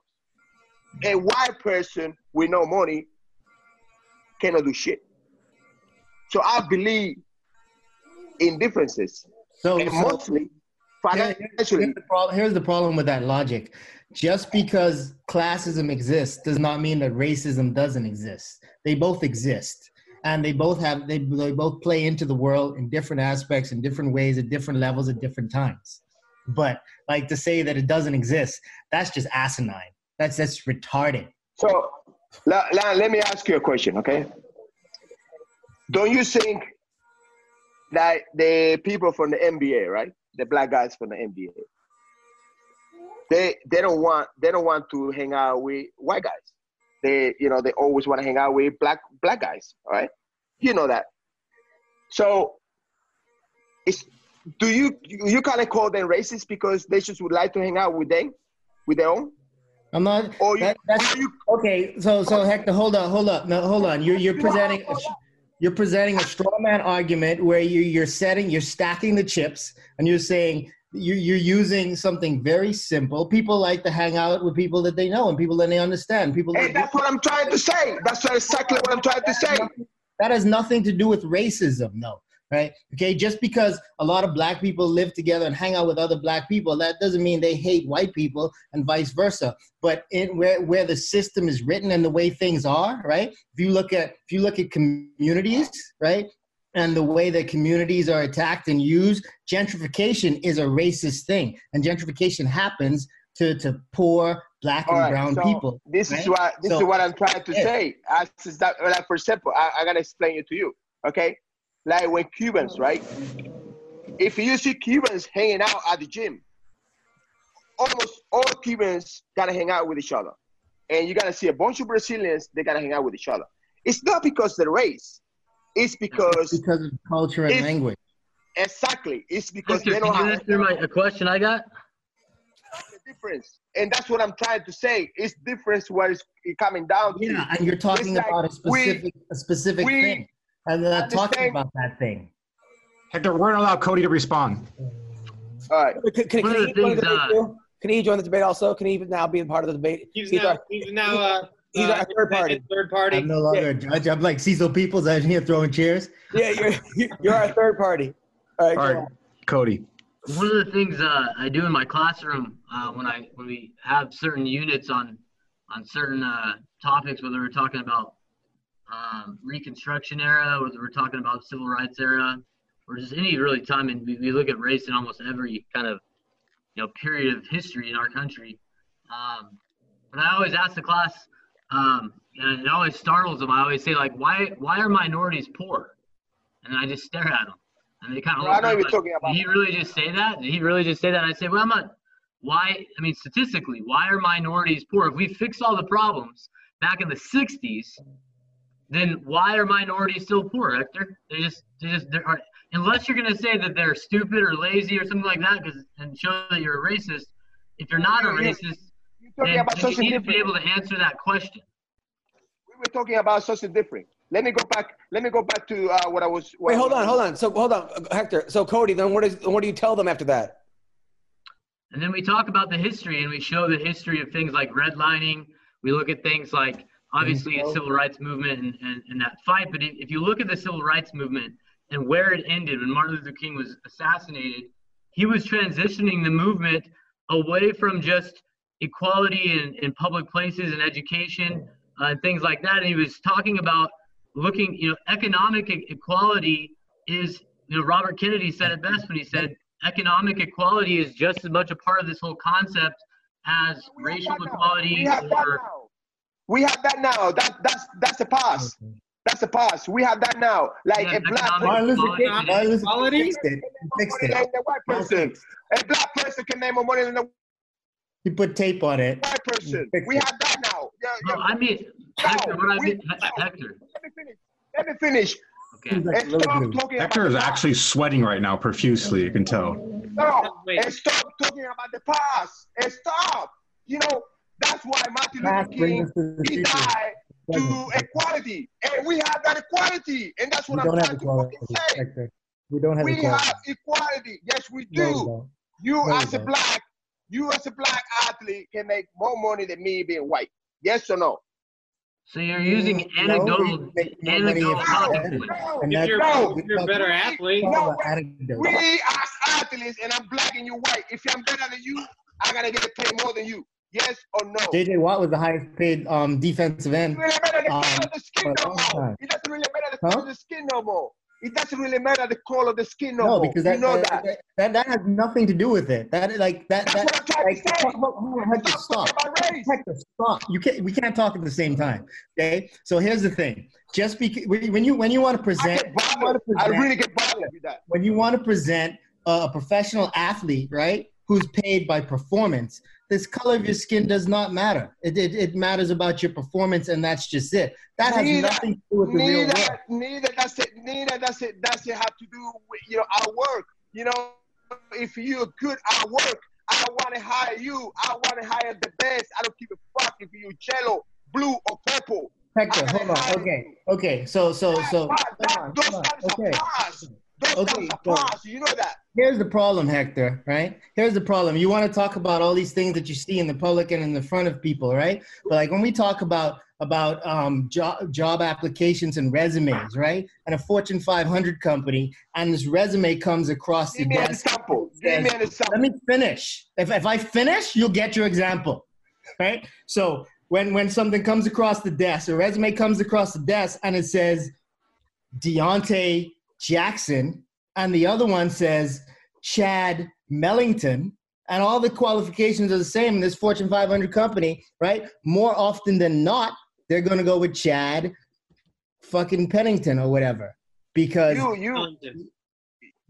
A white person with no money cannot do shit. So I believe in differences. So, and so mostly financially. here's, the problem, here's the problem with that logic. Just because classism exists does not mean that racism doesn't exist. They both exist, and they both have they, they both play into the world in different aspects, in different ways, at different levels, at different times. But like to say that it doesn't exist, that's just asinine. That's that's retarded. So la, la, let me ask you a question, okay? Don't you think that the people from the NBA, right? the black guys from the NBA. They they don't want they don't want to hang out with white guys. They you know they always want to hang out with black black guys. Right, you know that. So it's do you you kind of call them racist because they just would like to hang out with them with their own? I'm not. Or you, that- you okay, so so Hector, hold on, hold up, no, hold on. You're you're presenting a, you're presenting a straw man argument where you you're setting you're stacking the chips and you're saying you're you're using something very simple. People like to hang out with people that they know and people that they understand. People Hey, that, that's what I'm trying to say. That's exactly what I'm trying to say. that has nothing to do with racism, no. Right? Okay, just because a lot of black people live together and hang out with other black people, that doesn't mean they hate white people and vice versa. But in where where the system is written and the way things are, right? If you look at if you look at communities, right? And the way that communities are attacked and used, gentrification is a racist thing. And gentrification happens to, to poor black and right, brown so people. This right? is what this is what I'm trying to Yeah. say. As is that, for example, I, I gotta explain it to you. Okay, like when Cubans, right? If you see Cubans hanging out at the gym, almost all Cubans gotta hang out with each other, and you gotta see a bunch of Brazilians. They gotta hang out with each other. It's not because of the race. It's because it's because of culture and language. exactly. It's because Hector, they don't can you have answer my, a question I got? the difference, and that's what I'm trying to say. It's difference what is it coming down to. Yeah, and you're talking It's like about a we- specific a specific we thing. And they're not talking understand- about that thing. Hector, we're gonna allow Cody to respond. All right. Can, can, can he the join the debate uh. Can he join the debate also? Can he even now be a part of the debate? He's, He's now, our- he's now uh, he's uh, our third party. Third party. I'm no longer a judge. I'm like Cecil Peoples out here throwing chairs. Yeah, you're you're our third party. All right, All go right, on. Cody. One of the things uh, I do in my classroom uh, when I when we have certain units on on certain uh, topics, whether we're talking about um, Reconstruction era, whether we're talking about Civil Rights era, or just any really time, and we, we look at race in almost every kind of you know period of history in our country. Um, but I always ask the class, um, and it always startles them. I always say like, why why are minorities poor? And I just stare at them, and they kind of No, I know you're like, talking about. did he really just say that? Did he really just say that? And I say, well, I'm not. Why? I mean, statistically, why are minorities poor? If we fix all the problems back in the '60s, then why are minorities still poor, Hector? They just, they just, they are, unless you're gonna say that they're stupid or lazy or something like that, because and show that you're a racist. If you're not a racist, You're talking then about you something need to be able to answer that question. We were talking about something different. Let me go back. Let me go back to uh, what I was. what Wait, hold was- on, hold on. So hold on, Hector. So Cody, then what is what do you tell them after that? And then we talk about the history and we show the history of things like redlining. We look at things like obviously the civil rights movement and, and, and that fight. But if, you look at the civil rights movement and where it ended when Martin Luther King was assassinated, he was transitioning the movement away from just equality in, in public places and education uh, and things like that. And he was talking about looking, you know, economic e- equality is, you know, Robert Kennedy said it best when he said economic equality is just as much a part of this whole concept as racial equality We have that or. We have that now. That that's that's the past. That's the past. We have that now. Like Yeah, a black economic Martin Luther King, equality. Martin Luther King Equality? fixed it. He fixed money than the white person. A black person can make more money than a He put tape on it. white person. We have that now. Yeah, no. I mean Hector, what I mean Hector. Let me finish. Let me finish. Okay. Like And stop talking Hector about is actually sweating right now profusely. You can tell. No, and stop talking about the past. And stop. You know, that's why Martin Luther King us to the he died to equality, and we have that equality, and that's We what I'm don't trying to equality. fucking say. Hector. We don't have We equality. have equality. Yes, we No, we do. You No, as a black, you as a black athlete can make more money than me being white. Yes or no? So you're using Mm, No, anecdotal we make more money anecdotal if- No, And If you're, No. if you're a better athlete, No, we as athletes, and I'm black and you white. If I'm better than you, I gotta get paid more than you. Yes or no? JJ Watt was the highest paid um, defensive It doesn't really matter the Um, color of the skin no more. It doesn't really matter the color Huh? of the skin no more. It doesn't really matter the color of the skin no, No, more. because that, you know that, that. that, that that has nothing to do with it. That like that That's that what I'm trying like to say. hold hold on, Hector, Stop stop. talking about race. Hector, stop. You can't. We can't talk at the same time. Okay. So here's the thing. Just because when you when you want to I present, get want to I really get bothered with that. when you want to present a professional athlete, right, who's paid by performance, this color of your skin does not matter. It, it, it matters about your performance, and that's just it. That has Neither- nothing to do with the real neither, world. neither does it neither does it does it have to do with you know our work. You know, if you're good at work, I want to hire you. I want to hire the best. I don't give a fuck if you're yellow, blue, or purple. Hector, hold on. Okay, okay. So, so, so, That- on, those on. okay. Okay, You know that. Here's the problem, Hector, right? Here's the problem. You want to talk about all these things that you see in the public and in the front of people, right? But like when we talk about about um, job job applications and resumes, right? And a Fortune 500 company, and this resume comes across the Give me an desk. example. Give me an Let me finish. If, if I finish, you'll get your example, right? So when when something comes across the desk, a resume comes across the desk, and it says Deontay Jackson, and the other one says Chad Mellington, and all the qualifications are the same in this Fortune 500 company, right? More often than not, they're going to go with Chad fucking Pennington or whatever because You you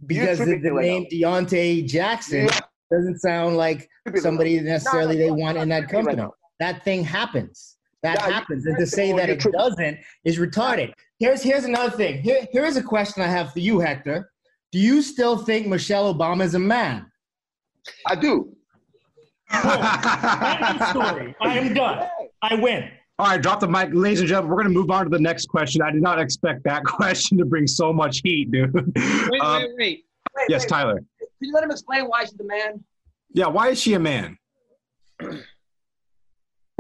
because the, the right name Deontay Jackson you doesn't sound like somebody necessarily No, they want you're in that tripping right company. That thing happens. That Yeah, happens. And to say that it doesn't is retarded. Here's here's another thing. Here, here is a question I have for you, Hector. Do you still think Michelle Obama is a man? I do. End of story. I am done. I win. All right, drop the mic, ladies and gentlemen. We're going to move on to the next question. I did not expect that *laughs* question to bring so much heat, dude. Wait, *laughs* Uh, wait, wait. Wait, yes, wait, Tyler. Can you let him explain why she's a man? Yeah, why is she a man?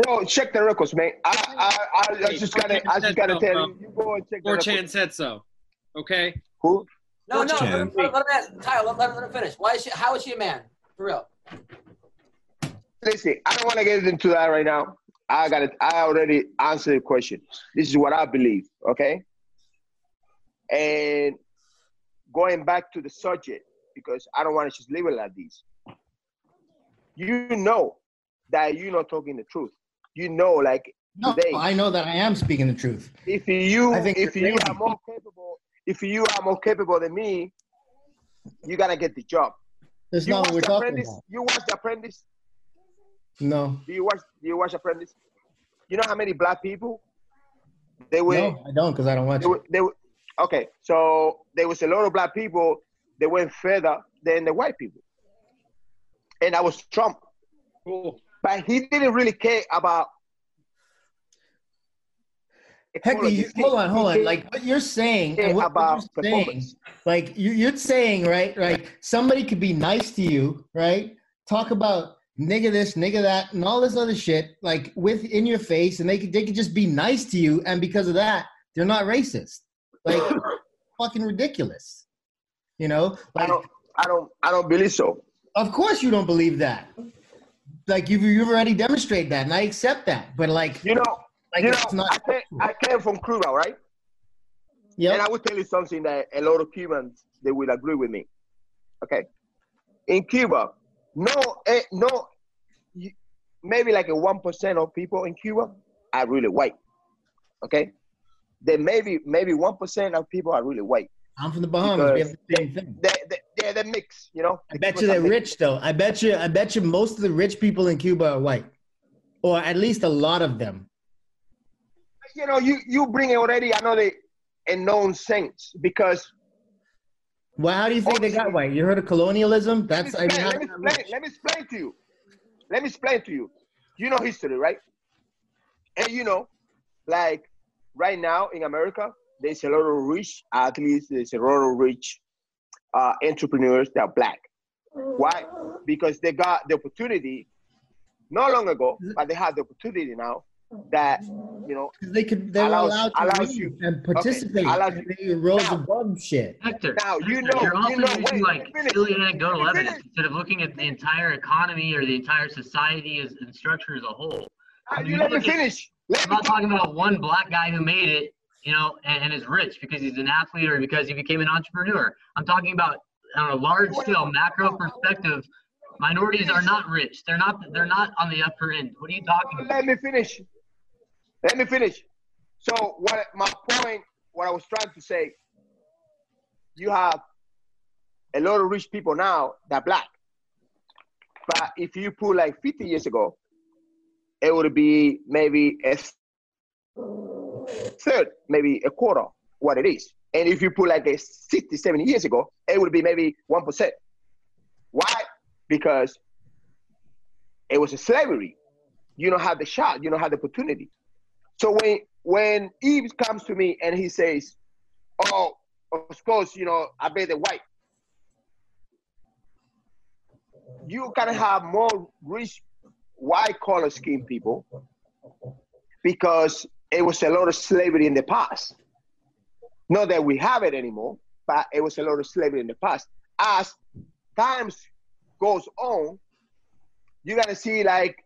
Bro, check the records, man. I I I, I just gotta I just gotta tell you. You go and check the 4chan said so. Okay. Who? No, no. Chan. Let, him- let, him ask, Tyler, let, let, let him finish. Why is she? How is she a man? For real. Listen, I don't want to get into that right now. I got it. I already answered the question. This is what I believe. Okay. And going back to the subject because I don't want to just leave it like this. You know that you're not talking the truth. You know, like No, today, I know that I am speaking the truth. if you I think if you're crazy. are more capable, if you are more capable than me, you gotta get the job. That's You not what we're the talking apprentice. about. You watch the apprentice. No, Do you watch? Do you watch apprentice? You know how many black people? They were. no, I don't because I don't watch They were, they were. Okay, so there was a lot of black people. They went further than the white people, and that was Trump. Cool. But he didn't really care about. Hector, you, hold on, hold on. Like what you're saying, and what, you're saying, like you, you're saying, right? Like somebody could be nice to you, right? Talk about nigga this, nigga that, and all this other shit, like with in your face, and they could they could just be nice to you, and because of that, they're not racist. Like *laughs* fucking ridiculous. You know, I like don't. I don't. I don't believe so. of course you don't believe that. Like you've you've already demonstrated that, and I accept that. But like, You know. like you know. it's not. I came, I came from Cuba, right? Yeah. And I will tell you something that a lot of Cubans they will agree with me. Okay, in Cuba, no, eh, no, maybe like a one percent of people in Cuba are really white. Okay, then maybe maybe one percent of people are really white. I'm from the Bahamas. We have the same thing. They they they're the mix, you know. I bet you they're rich though. I bet you. I bet you most of the rich people in Cuba are white, or at least a lot of them. You know, you you bring already another a known sense because Well, how do you think they got white? You heard of colonialism? That's I let mean, me, explain, let, me explain, let me explain to you. Let me explain to you. You know history, right? And you know, like right now in America, there's a lot of rich At least there's a lot of rich uh, entrepreneurs that are black. Why? Because they got the opportunity not long ago, but they have the opportunity now that you know they could they were allows- allowed to allows you- and participate. allows and you- they rose Now- above shit. Hector, Now, you Hector, know- you're you know- using wait, like let me finish. silly anecdotal Let evidence finish. instead of looking at the entire economy or the entire society as and structure as a whole. I mean, you you let me look at- finish. Let I'm me not talking about one black guy who made it, you know, and, and is rich because he's an athlete or because he became an entrepreneur. I'm talking about on a large scale, macro perspective. Minorities are not rich. They're not. They're not on the upper end. What are you talking about? let me finish. Let me finish. So what my point, what I was trying to say, you have a lot of rich people now that black. But if you put like 50 years ago, it would be maybe a third, maybe a quarter what it is. And if you put like a 60, 70 years ago, it would be maybe 1%. Why? Because it was a slavery. You don't have the shot, you don't have the opportunity. So when when Yves comes to me and he says, Oh, of course, you know, I bet the white. You can have more rich white collar skin people because it was a lot of slavery in the past. Not that we have it anymore, but it was a lot of slavery in the past. As times goes on, you're gonna see like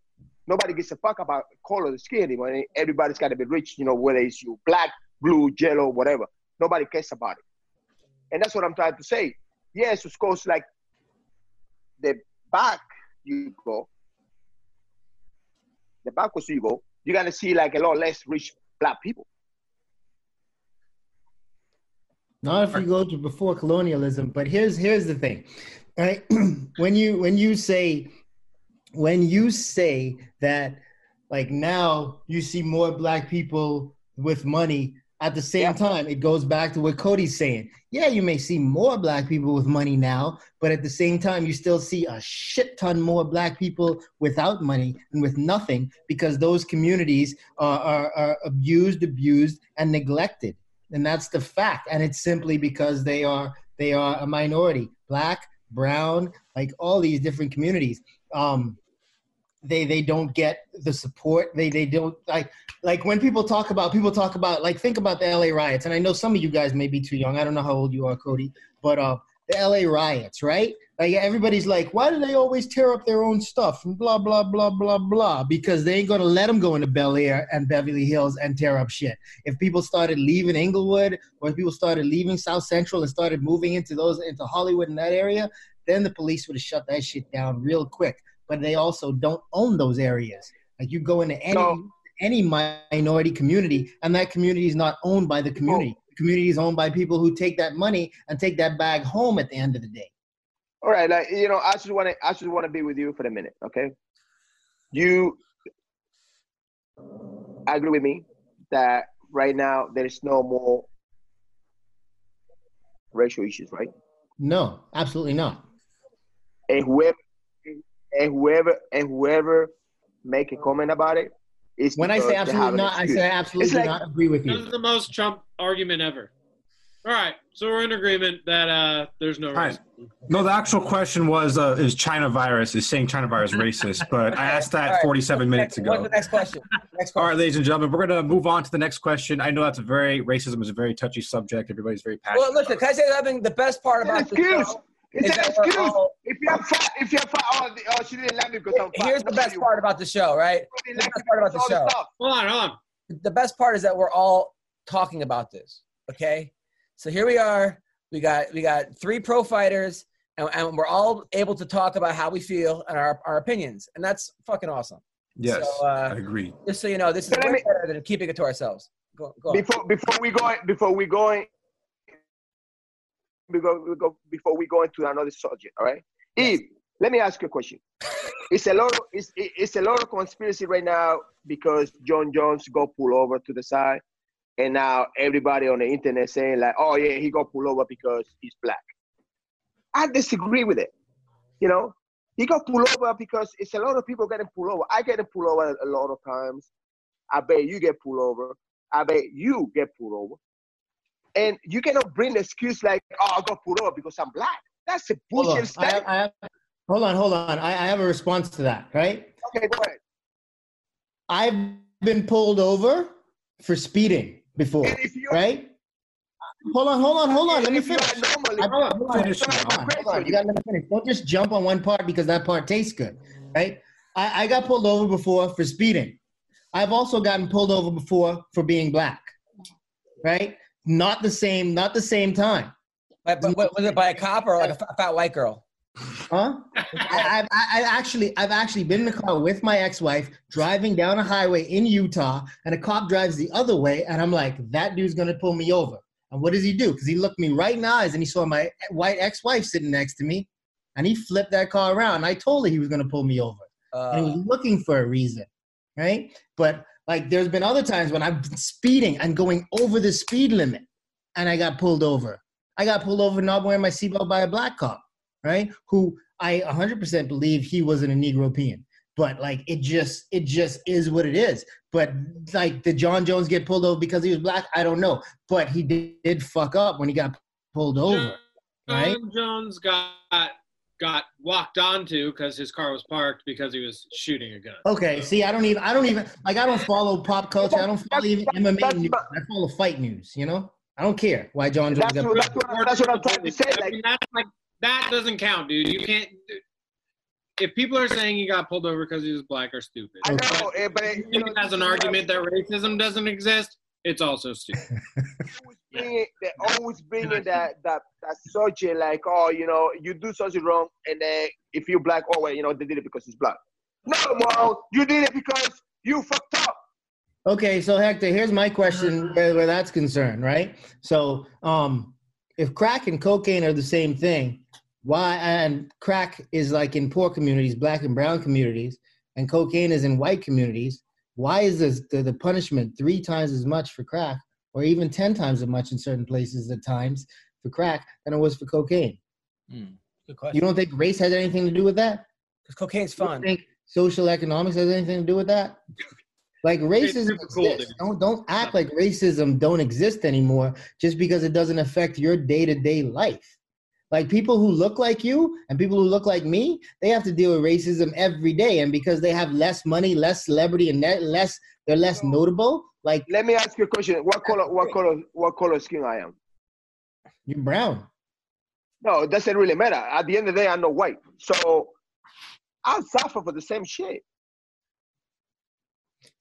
nobody gives a fuck about color of the skin anymore. Everybody's gotta be rich, you know, whether it's you black, blue, yellow, whatever. Nobody cares about it. And that's what I'm trying to say. Yes, of course, like the back you go, the back was you go, you're gonna see like a lot less rich black people. Not if you go to before colonialism, but here's here's the thing, right? *clears throat* when you when you say when you say that like now you see more black people with money at the same yeah. time it goes back to what cody's saying. Yeah you may see more black people with money now but at the same time you still see a shit ton more black people without money and with nothing because those communities are, are, are abused abused and neglected. And that's the fact. And it's simply because they are they are a minority black brown like all these different communities. Um they they don't get the support. They they don't like like when people talk about people talk about like think about the LA riots and I know some of you guys may be too young. I don't know how old you are Cody but uh the LA riots right? Like everybody's like why do they always tear up their own stuff? And blah blah blah blah blah because they ain't gonna let them go into Bel Air and Beverly Hills and tear up shit. If people started leaving Inglewood or if people started leaving South Central and started moving into those into Hollywood in that area then the police would have shut that shit down real quick but they also don't own those areas. Like you go into any any minority community, and that community is not owned by the community. The community is owned by people who take that money and take that bag home at the end of the day. All right, like you know, I just want to I just want to be with you for a minute, okay? You agree with me that right now there is no more racial issues, right? No, absolutely not. And whoever and whoever and whoever make a comment about it is when I say absolutely not, I say absolutely like, not agree with you. This is the most Trump argument ever. All right, so we're in agreement that uh, there's no right. No, the actual question was uh, is China virus is saying China virus *laughs* racist, but I asked that right. 47 minutes ago. What's the next question? Next question. All right, ladies and gentlemen, we're going to move on to the next question. I know that's a very racism is a very touchy subject. Everybody's very passionate. Well, listen, can I say something? The best part about the show it's an excuse. All, if you're fat, if you're fat, oh, oh, she didn't let me because I'm fat. Here's the best part about the show, right? the best part about the show. Hold on, hold on. The best part is that we're all talking about this. Okay, so here we are. We got we got three pro fighters, and, and we're all able to talk about how we feel and our, our opinions, and that's fucking awesome. Yes, so, uh, I agree. Just so you know, this is way better than keeping it to ourselves. Go, go before before we go before we go before we go, before we go into another subject. All right, yes. Yves, let me ask you a question. it's a lot. Of, it's it's a lot of conspiracy right now because Jon Jones got pulled over to the side, and now everybody on the internet saying like, "Oh yeah, he got pulled over because he's black." I disagree with it. You know, he got pulled over because it's a lot of people getting pulled over. I get pulled over a lot of times. I bet you get pulled over. I bet you get pulled over. And you cannot bring excuse like, oh, I got pulled over because I'm black. That's a bullshit statement. I, I hold on, hold on. I, I have a response to that, right? Okay, go ahead. I've been pulled over for speeding before, right? Hold on, hold on, hold on. Let me finish. finish. Hold on. You gotta let me finish. Don't just jump on one part because that part tastes good, right? I, I got pulled over before for speeding. I've also gotten pulled over before for being black, right? Not the same, not the same time. But, but was it by a cop or like a fat white girl? Huh? I, I, I, actually, I've actually been in a car with my ex-wife driving down a highway in Utah, and a cop drives the other way, and I'm like, that dude's gonna pull me over. And what does he do? Because he looked me right in the eyes and he saw my white ex-wife sitting next to me, and he flipped that car around. And I told her he was to pull me over, and he Uh, was looking for a reason, right? But like, there's been other times when I've been speeding and going over the speed limit, and I got pulled over. I got pulled over not wearing my seatbelt by a black cop, right? Who I 100% believe he wasn't a Negropean. But like it just it just is what it is. But like did Jon Jones get pulled over because he was black? I don't know. But he did, did fuck up when he got pulled over, right? Jon Jones got got walked onto because his car was parked because he was shooting a gun. Okay, see, I don't even, I don't even, like, I don't follow pop culture. I don't follow even MMA that's news. not- I follow fight news. You know, I don't care why Jon Jones That's got. what, that's, what, that's what I'm trying to say. I mean, that's like that doesn't count, dude. You can't. If people are saying he got pulled over because he was black, are stupid. I know, eh, but If you you know, think it has an argument that racism doesn't exist, it's also stupid. *laughs* always bring, they always bring in that, that that subject like, oh, you know, you do something wrong, and then if you're black, oh, well, you know, they did it because it's black. No, Mo, you did it because you fucked up. Okay, so Hector, here's my question where, where that's concerned, right? So, um, if crack and cocaine are the same thing, why? And crack is like in poor communities, black and brown communities, and cocaine is in white communities. Why is this, the, the punishment three times as much for crack, or even ten times as much in certain places at times for crack than it was for cocaine? good You don't think race has anything to do with that? Because cocaine's You don't think social economics has anything to do with that? Like racism cool, exists. dude. Don't don't act like racism don't exist anymore just because it doesn't affect your day to day life. Like people who look like you and people who look like me, they have to deal with racism every day, and because they have less money, less celebrity, and less they're less notable. Like Let me ask you a question. What color, what color, what color skin I am? you're brown. No, it doesn't really matter. At the end of the day, I'm not white. So I'll suffer for the same shit.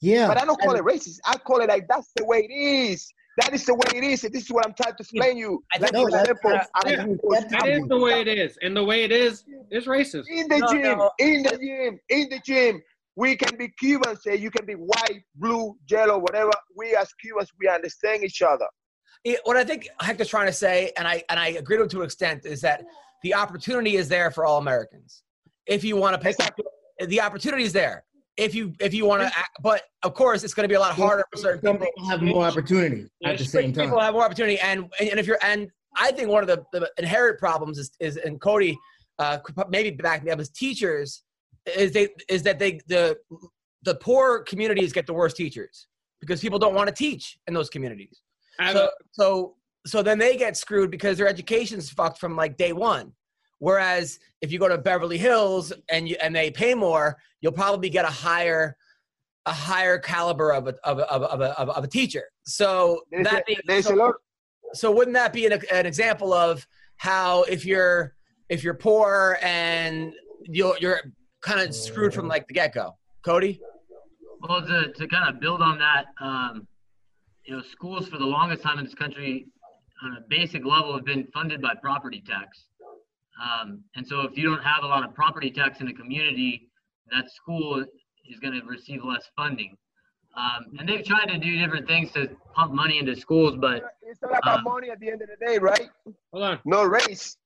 Yeah, But I don't call and- it racist. I call it like that's the way it is. That is the way it is. And this is what I'm trying to explain you. I Like No, for that's- example, that's- I'm that's- supposed that's- That is the way it is, and the way it is is racist. in the No, gym, no. in the gym, in the gym. We can be Cubans, say you can be white, blue, yellow, whatever. We as Cubans, we understand each other. It- what I think Hector's trying to say, and I and I agree to it to an extent, is that the opportunity is there for all Americans. If you want to pick, Exactly. the opportunity is there. If you if you want to, but of course it's going to be a lot harder for certain some people. people have more opportunity at the same time. People have more opportunity, and and if you're and I think one of the, the inherent problems is is and Cody uh, maybe back me up as teachers is they is that they the the poor communities get the worst teachers because people don't want to teach in those communities. So, so so then they get screwed because their education's fucked from like day one. Whereas if you go to Beverly Hills and you and they pay more, you'll probably get a higher a higher caliber of a of a, of a, of a, of a- teacher. So There's, that being, there's so, so wouldn't that be an, an example of how if you're if you're poor and you're you're kind of screwed from like the get go, Cody? Well, to, to kind of build on that, um, you know, schools for the longest time in this country, on a basic level, have been funded by property tax. Um, and so, if you don't have a lot of property tax in a community, that school is going to receive less funding. Um, and they've tried to do different things to pump money into schools, but It's all about Uh, money at the end of the day, right? hold on. No race.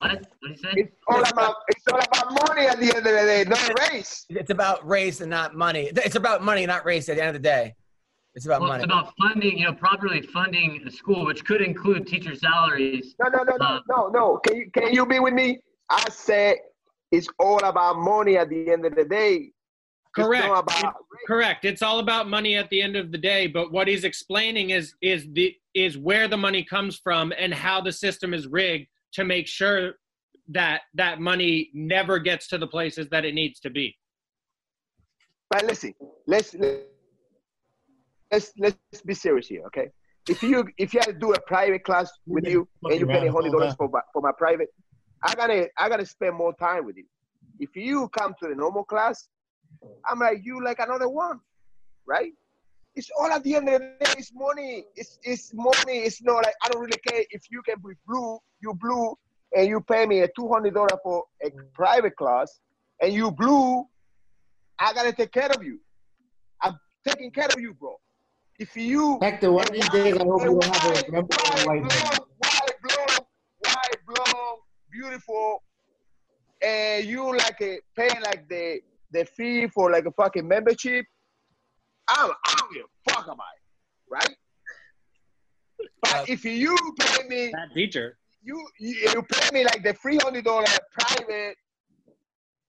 What? What you say? It's all about it's all about money at the end of the day, no race. It's about race and not money. It's about money, not race. At the end of the day, it's about Well, money. it's about funding, you know, properly funding a school, which could include teacher salaries. No, no, no, no, Uh, no, no. Can you can you be with me? I said it's all about money at the end of the day. Correct. It's about correct. It's all about money at the end of the day. But what he's explaining is is the is where the money comes from and how the system is rigged to make sure that that money never gets to the places that it needs to be. But listen, let's let's let's be serious here, okay? If you if you had to do a private class with you and you pay hundred dollars for for my private, I gotta I gotta spend more time with you. If you come to the normal class, I'm like you like another one, right? It's all at the end of the day. It's money. It's it's money. It's not like I don't really care if you can be blue, you blue, and you pay me a two hundred dollar for a private class, and you blue. I gotta take care of you. I'm taking care of you, bro. if you Hector, one of these days I hope you don't have a remember white white blonde, white blonde, white blonde, beautiful, and you like uh, a pay like the the fee for like a fucking membership, I don't give a fuck about it, right? But uh, if you pay me, That teacher. you you, you pay me like the three hundred dollar private,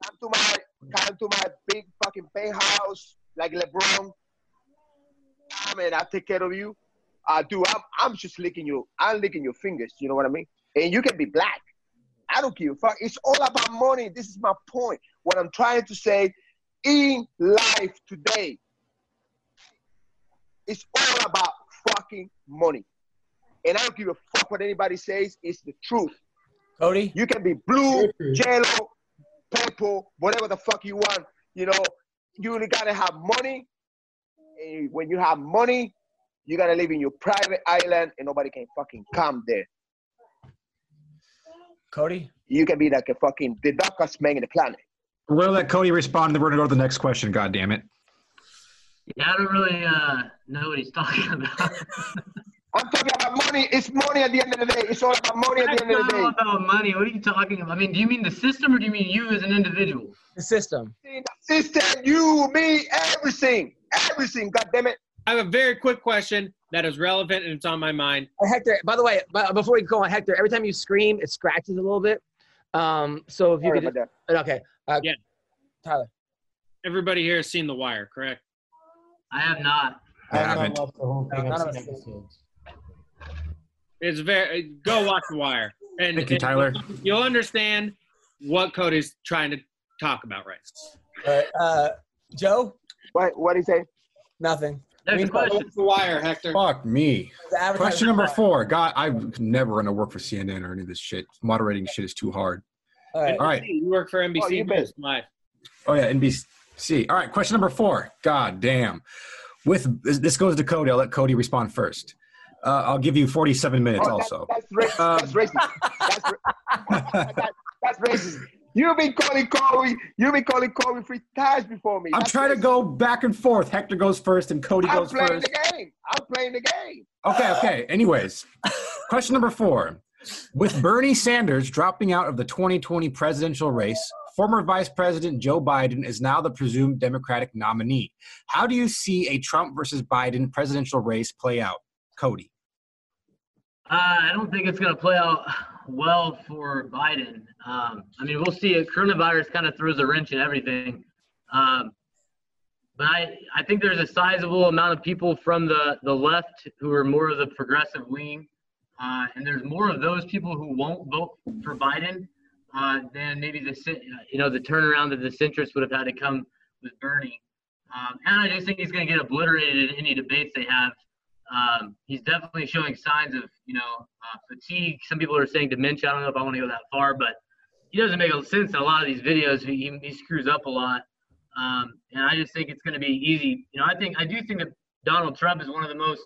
come to my come to my big fucking penthouse like LeBron. I mean, I take care of you. Uh, I do. I'm I'm just licking you. I'm licking your fingers. You know what I mean? And you can be black. I don't give a fuck. It's all about money. This is my point. What I'm trying to say in life today, it's all about fucking money. And I don't give a fuck what anybody says. It's the truth. Cody, You can be blue, yellow, purple, whatever the fuck you want. You know, you only gotta have money. And when you have money, you gotta live in your private island and nobody can fucking come there. Cody. You can be like a fucking the darkest man in the planet. We're gonna let Cody respond, and then we're gonna go to the next question. God damn it! Yeah, I don't really uh, know what he's talking *laughs* about. I'm talking about money. It's money at the end of the day. It's all about money at the end of the not day. all about money. What are you talking about? I mean, do you mean the system or do you mean you as an individual? The system. The System, you, me, everything. Everything, god damn it. I have a very quick question that is relevant and it's on my mind. Uh, Hector, by the way, but before we go on, Hector, every time you scream, it scratches a little bit. Um, so if you Sorry could, about that. okay, uh, Yeah. Tyler. Everybody here has seen The Wire, correct? I have not. I I've not watched the whole thing. No, I've seen episodes. It's very go watch The Wire, and Thank you, and Tyler. You'll understand what Cody's trying to talk about right now. All right, uh, Joe, What what he say? nothing. Next Mean- question. The Wire, Hector. Fuck me. Question number four. God, I'm never gonna work for CNN or any of this shit. Moderating shit is too hard. All right. All right. You work for NBC Oh, you bet. News Live. Oh yeah, NBC. All right, question number four. God damn. With this, goes to Cody. I'll let Cody respond first. Uh, I'll give you 47 minutes. Oh, also, That's, that's, racist. Um, that's racist. That's, ra- *laughs* that, that's racist. You've been calling Corey. You've been calling Corey three times before me. I'm That's trying to go back and forth. Hector goes first, and Cody I'm goes playing first. the game. I'm playing the game. Okay, okay. Anyways, question number four. With Bernie Sanders dropping out of the 2020 presidential race, former Vice President Joe Biden is now the presumed Democratic nominee. How do you see a Trump versus Biden presidential race play out? Cody. Uh, I don't think it's going to play out well for Biden. Um, I mean, we'll see. Coronavirus kind of throws a wrench in everything. Um, but I, I think there's a sizable amount of people from the, the left who are more of the progressive wing. Uh, and there's more of those people who won't vote for Biden uh, than maybe the you know the turnaround that the centrists would have had to come with Bernie. Um, and I just think he's going to get obliterated in any debates they have. Um, he's definitely showing signs of you know uh, fatigue. Some people are saying dementia. I don't know if I want to go that far, but he doesn't make sense in a lot of these videos. He, he screws up a lot, um, and I just think it's going to be easy. You know, I think I do think that Donald Trump is one of the most.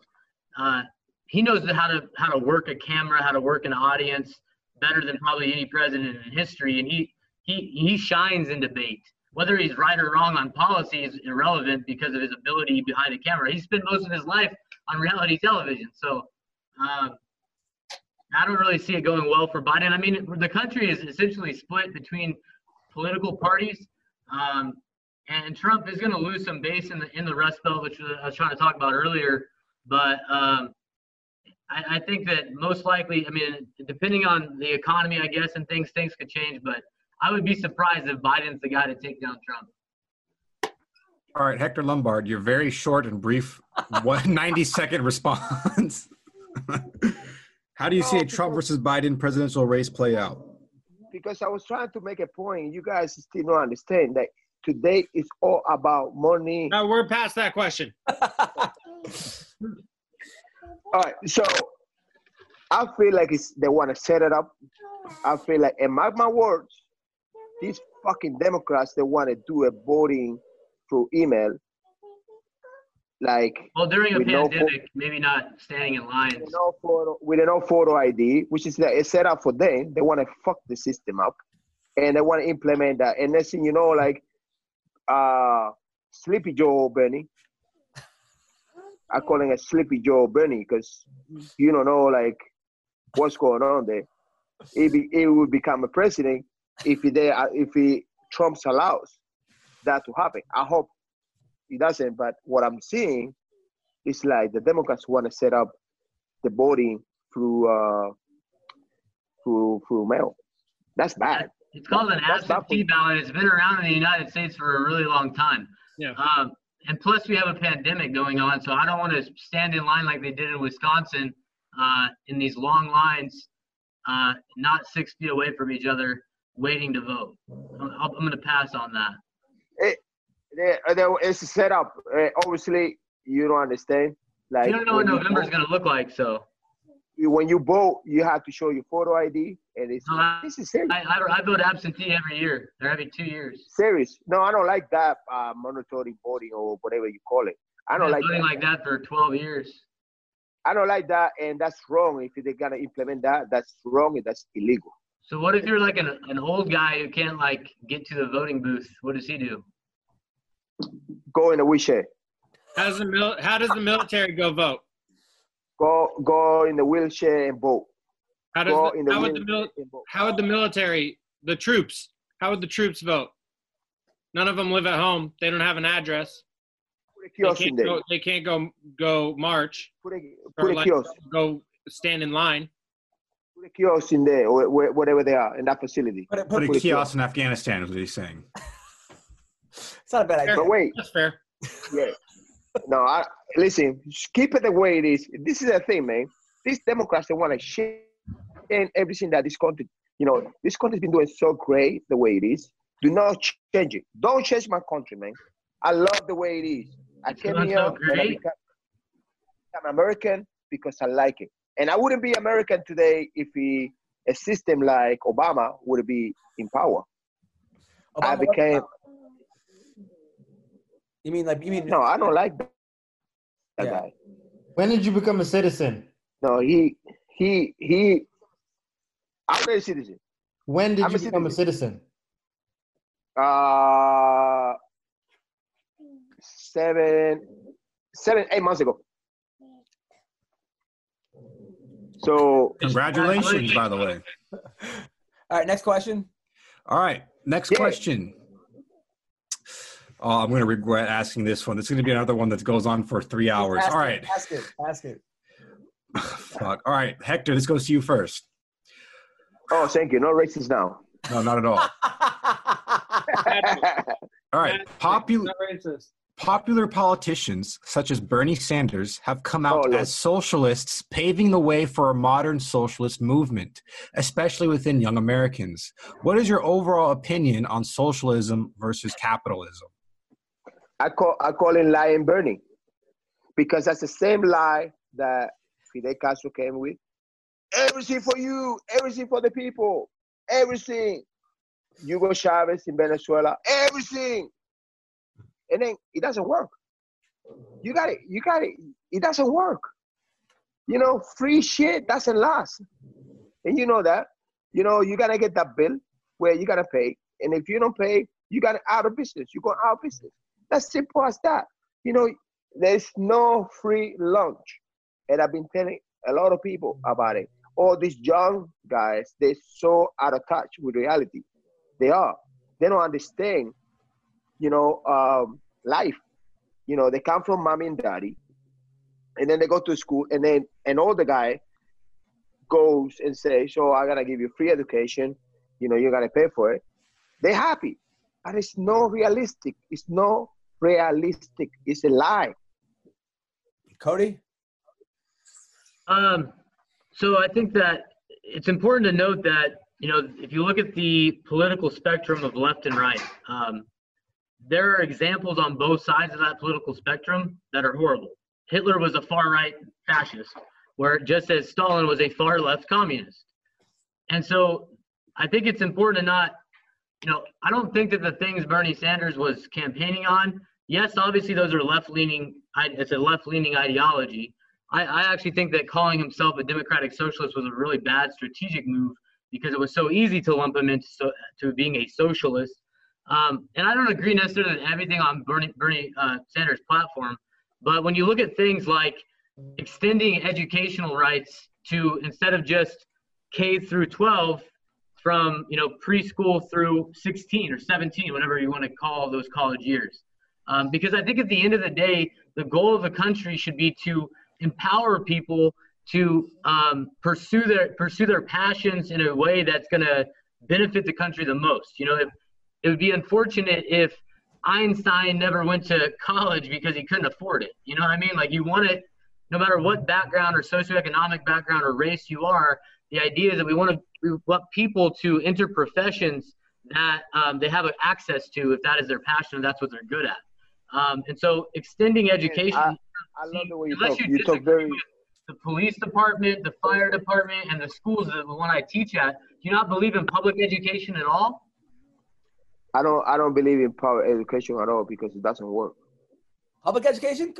Uh, he knows how to how to work a camera, how to work an audience better than probably any president in history, and he he he shines in debate. Whether he's right or wrong on policy is irrelevant because of his ability behind the camera. He spent most of his life on reality television, so um, I don't really see it going well for Biden. I mean, the country is essentially split between political parties, um, and Trump is going to lose some base in the in the Rust Belt, which I was trying to talk about earlier. But um, I, I think that most likely, I mean, depending on the economy, I guess, and things, things could change. But I would be surprised if Biden's the guy to take down Trump. All right, Hector Lombard, your very short and brief one *laughs* 90 second response. *laughs* How do you see a Trump versus Biden presidential race play out? Because I was trying to make a point. You guys still don't understand that today is all about money. No, we're past that question. *laughs* All right, so I feel like it's they want to set it up. I feel like, and mark my words, these fucking Democrats they want to do a voting through email, like Well, during a with no pandemic, maybe not standing in lines. with no photo with no photo ID, which is a set up for them. They want to fuck the system up, and they want to implement that. And next thing you know, like uh, Sleepy Joe Bernie, I call him a Sleepy Joe Bernie because you don't know like what's going on there. He be, he will become a president if he there if he Trump's allows that to happen. I hope he doesn't. But what I'm seeing is like the Democrats want to set up the voting through uh, through through mail. That's bad. It's called an absentee ballot. It's been around in the United States for a really long time. Yeah. Um, and plus, we have a pandemic going on, so I don't want to stand in line like they did in Wisconsin uh, in these long lines, uh, not six feet away from each other, waiting to vote. I'm, I'm going to pass on that. It, they, they, it's set up. Uh, obviously, you don't understand. Like you don't know what November is going to look like, so you- when you vote, you have to show your photo ID, and it's No, I- this is serious. I, I, I vote absentee every year or every two years. serious. No, I don't like that uh, monetary voting or whatever you call it. I don't I've like been voting that. like that for 12 years. I don't like that, and that's wrong. If they're gonna implement that, that's wrong and that's illegal. So what if you're like an, an old guy who can't like get to the voting booth? What does he do? Go in a wheelchair. How does the mil- How does the military go vote? Go go in the wheelchair and vote. How does Go the, in the how would the mil- How would the military, the troops, how would the troops vote? None of them live at home. They don't have an address. Put a They kiosk in can't there. go. They can't go go march Put a, put a like kiosk. go stand in line. Put a kiosk in there, or wh- whatever they are in that facility. Put it, Put put a Put a kiosk in Afghanistan is what he's saying. *laughs* it's not a bad idea. But wait, That's fair. yeah. No, I listen. Keep it the way it is. This is the thing, man. These Democrats they want to shit and everything that this country, you know, this country's been doing so great the way it is. Do not change it. Don't change my country, man. I love the way it is. I came here so I great. become, I'm American because I like it, and I wouldn't be American today if he, a system like Obama would be in power. I Obama, what- became You mean like you mean no, I don't like that, that Yeah. guy. When did you become a citizen? No, he he he. I'm a citizen. When did I'm you a become a citizen? Uh, seven, seven, eight months ago. So Congratulations, by the way. All right, next question. All right, next Yeah. question. Oh, I'm going to regret asking this one. It's going to be another one that goes on for three hours. Ask All it, right. Ask it. Ask it. *sighs* Fuck. All right, Hector, this goes to you first. oh, thank you. No racist now. No, not at all. *laughs* All right. Popular popular politicians such as Bernie Sanders have come oh, out Oh, as socialists, paving the way for a modern socialist movement, especially within young Americans. What is your overall opinion on socialism versus capitalism? I call I call him lying Bernie, because that's the same lie that Fidel Castro came with. Everything for you, everything for the people, everything. Hugo Chavez in Venezuela, everything. And then it doesn't work. You got it. You got it. It doesn't work. You know, free shit doesn't last. And you know that. You know, you gotta get that bill where you gotta pay. And if you don't pay, you got out of business. You go out of business. That's simple as that. You know, there's no free lunch. And I've been telling a lot of people about it. All these young guys, they're so out of touch with reality. They are. They don't understand, you know, um, life. You know, they come from mommy and daddy, and then they go to school, and then an older guy goes and says, "So I gotta give you free education. You know, you gotta pay for it." They're happy, but it's not realistic. It's not realistic. It's a lie. Cody. Um, so I think that it's important to note that you know if you look at the political spectrum of left and right, um, there are examples on both sides of that political spectrum that are horrible. Hitler was a far right fascist, where just as Stalin was a far left communist. And so I think it's important to not, you know, I don't think that the things Bernie Sanders was campaigning on, yes, obviously those are left leaning, it's a left leaning ideology. I, I actually think that calling himself a democratic socialist was a really bad strategic move because it was so easy to lump him into so, to being a socialist. Um, and I don't agree necessarily with everything on Bernie, Bernie uh, Sanders' platform, But when you look at things like extending educational rights to instead of just K through 12 from you know preschool through 16 or 17, whatever you want to call those college years, um, because I think at the end of the day, the goal of the country should be to empower people to um, pursue their pursue their passions in a way that's going to benefit the country the most. You know, if, it would be unfortunate if Einstein never went to college because he couldn't afford it. You know what I mean? Like you want it, no matter what background or socioeconomic background or race you are. The idea is that we want to we want people to enter professions that um, they have access to if that is their passion and that's what they're good at. Um, and so extending education. I, I love the way you talk. You, you talk very. The police department, the fire department, and the schools, that the one I teach at, do you not believe in public education at all? I don't. I don't believe in public education at all because it doesn't work. Public education?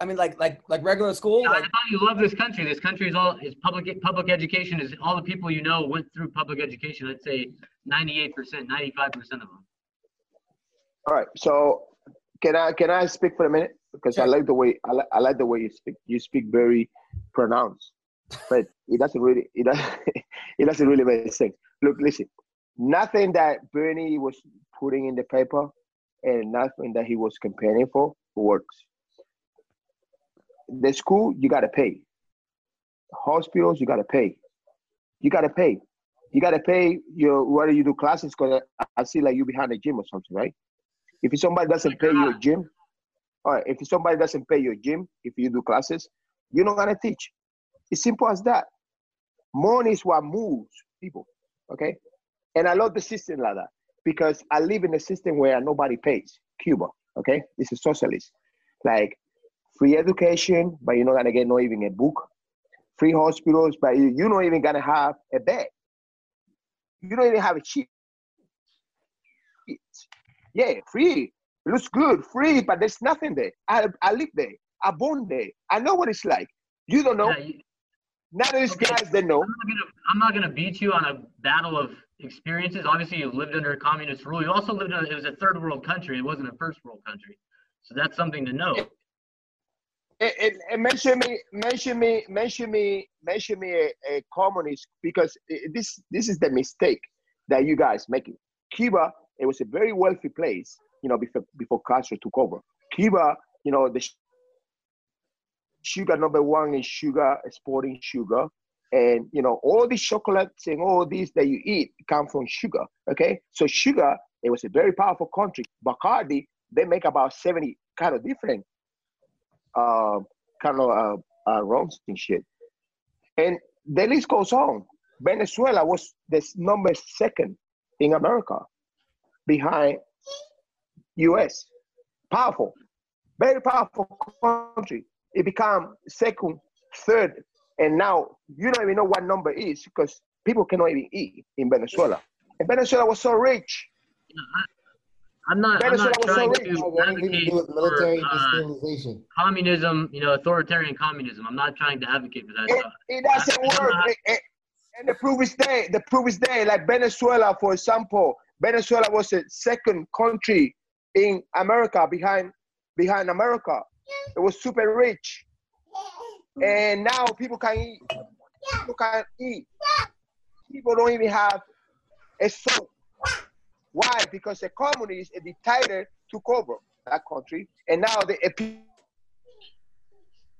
I mean, like like like regular school. Yeah, like, I thought you love this country. This country is all is public public education. Is all the people you know went through public education. I'd say ninety eight percent, ninety five percent of them. All right. So can I can I speak for a minute? Because I like the way I, like I like the way you speak. You speak very pronounced, but it doesn't really it doesn't *laughs* it doesn't really make sense. Look, listen. Nothing that Bernie was putting in the paper and nothing that he was campaigning for works. The school you gotta pay. Hospitals you gotta pay. You gotta pay. You gotta pay your whether you do classes because I see like you behind the gym or something, right? If somebody doesn't pay your uh, gym, all right, if somebody doesn't pay your gym, if you do classes, you're not gonna teach. It's simple as that. Money is what moves people. Okay. And I love the system like that because I live in a system where nobody pays. Cuba. Okay. It's a socialist. Like free education, but you're not gonna get no even a book. Free hospitals, but you're not even gonna have a bed. You don't even have a cheap. Yeah, free. It looks good, free, but there's nothing there. I, I live there. I born there. I know what it's like. You don't know. Yeah, you, None of these Okay. guys they know. I'm not, not gonna beat you on a battle of experiences. Obviously, you lived under communist rule. You also lived in a, it was a third world country. It wasn't a first world country. So that's something to know. And, and, and mention me, mention me, mention me, mention me a, a communist because this this is the mistake that you guys making. Cuba, it was a very wealthy place, you know, before before Castro took over. Cuba, you know, the sugar number one is sugar, exporting sugar, and you know all these chocolates and all these that you eat come from sugar. Okay, so sugar, it was a very powerful country. Bacardi, they make about seventy kind of different uh, kind of uh, uh, and shit. And the list goes on. Venezuela was the number second in America behind US. Powerful, very powerful country. It became second, third, and now you don't even know what number is because people cannot even eat in Venezuela. And Venezuela was so rich. I'm not. I'm Venezuela not was so trying to Has anything to advocate do with military for, uh, destabilization. communism. You know, authoritarian communism. I'm not trying to advocate for that. It, So, it doesn't I'm work. not- It- it- and the proof is there. The proof is there. Like Venezuela, for example, Venezuela was the second country in America behind behind America. It was super rich, and now people can eat. People can eat. People don't even have a soap. Why? Because the communist, a dictator, took over that country, and now the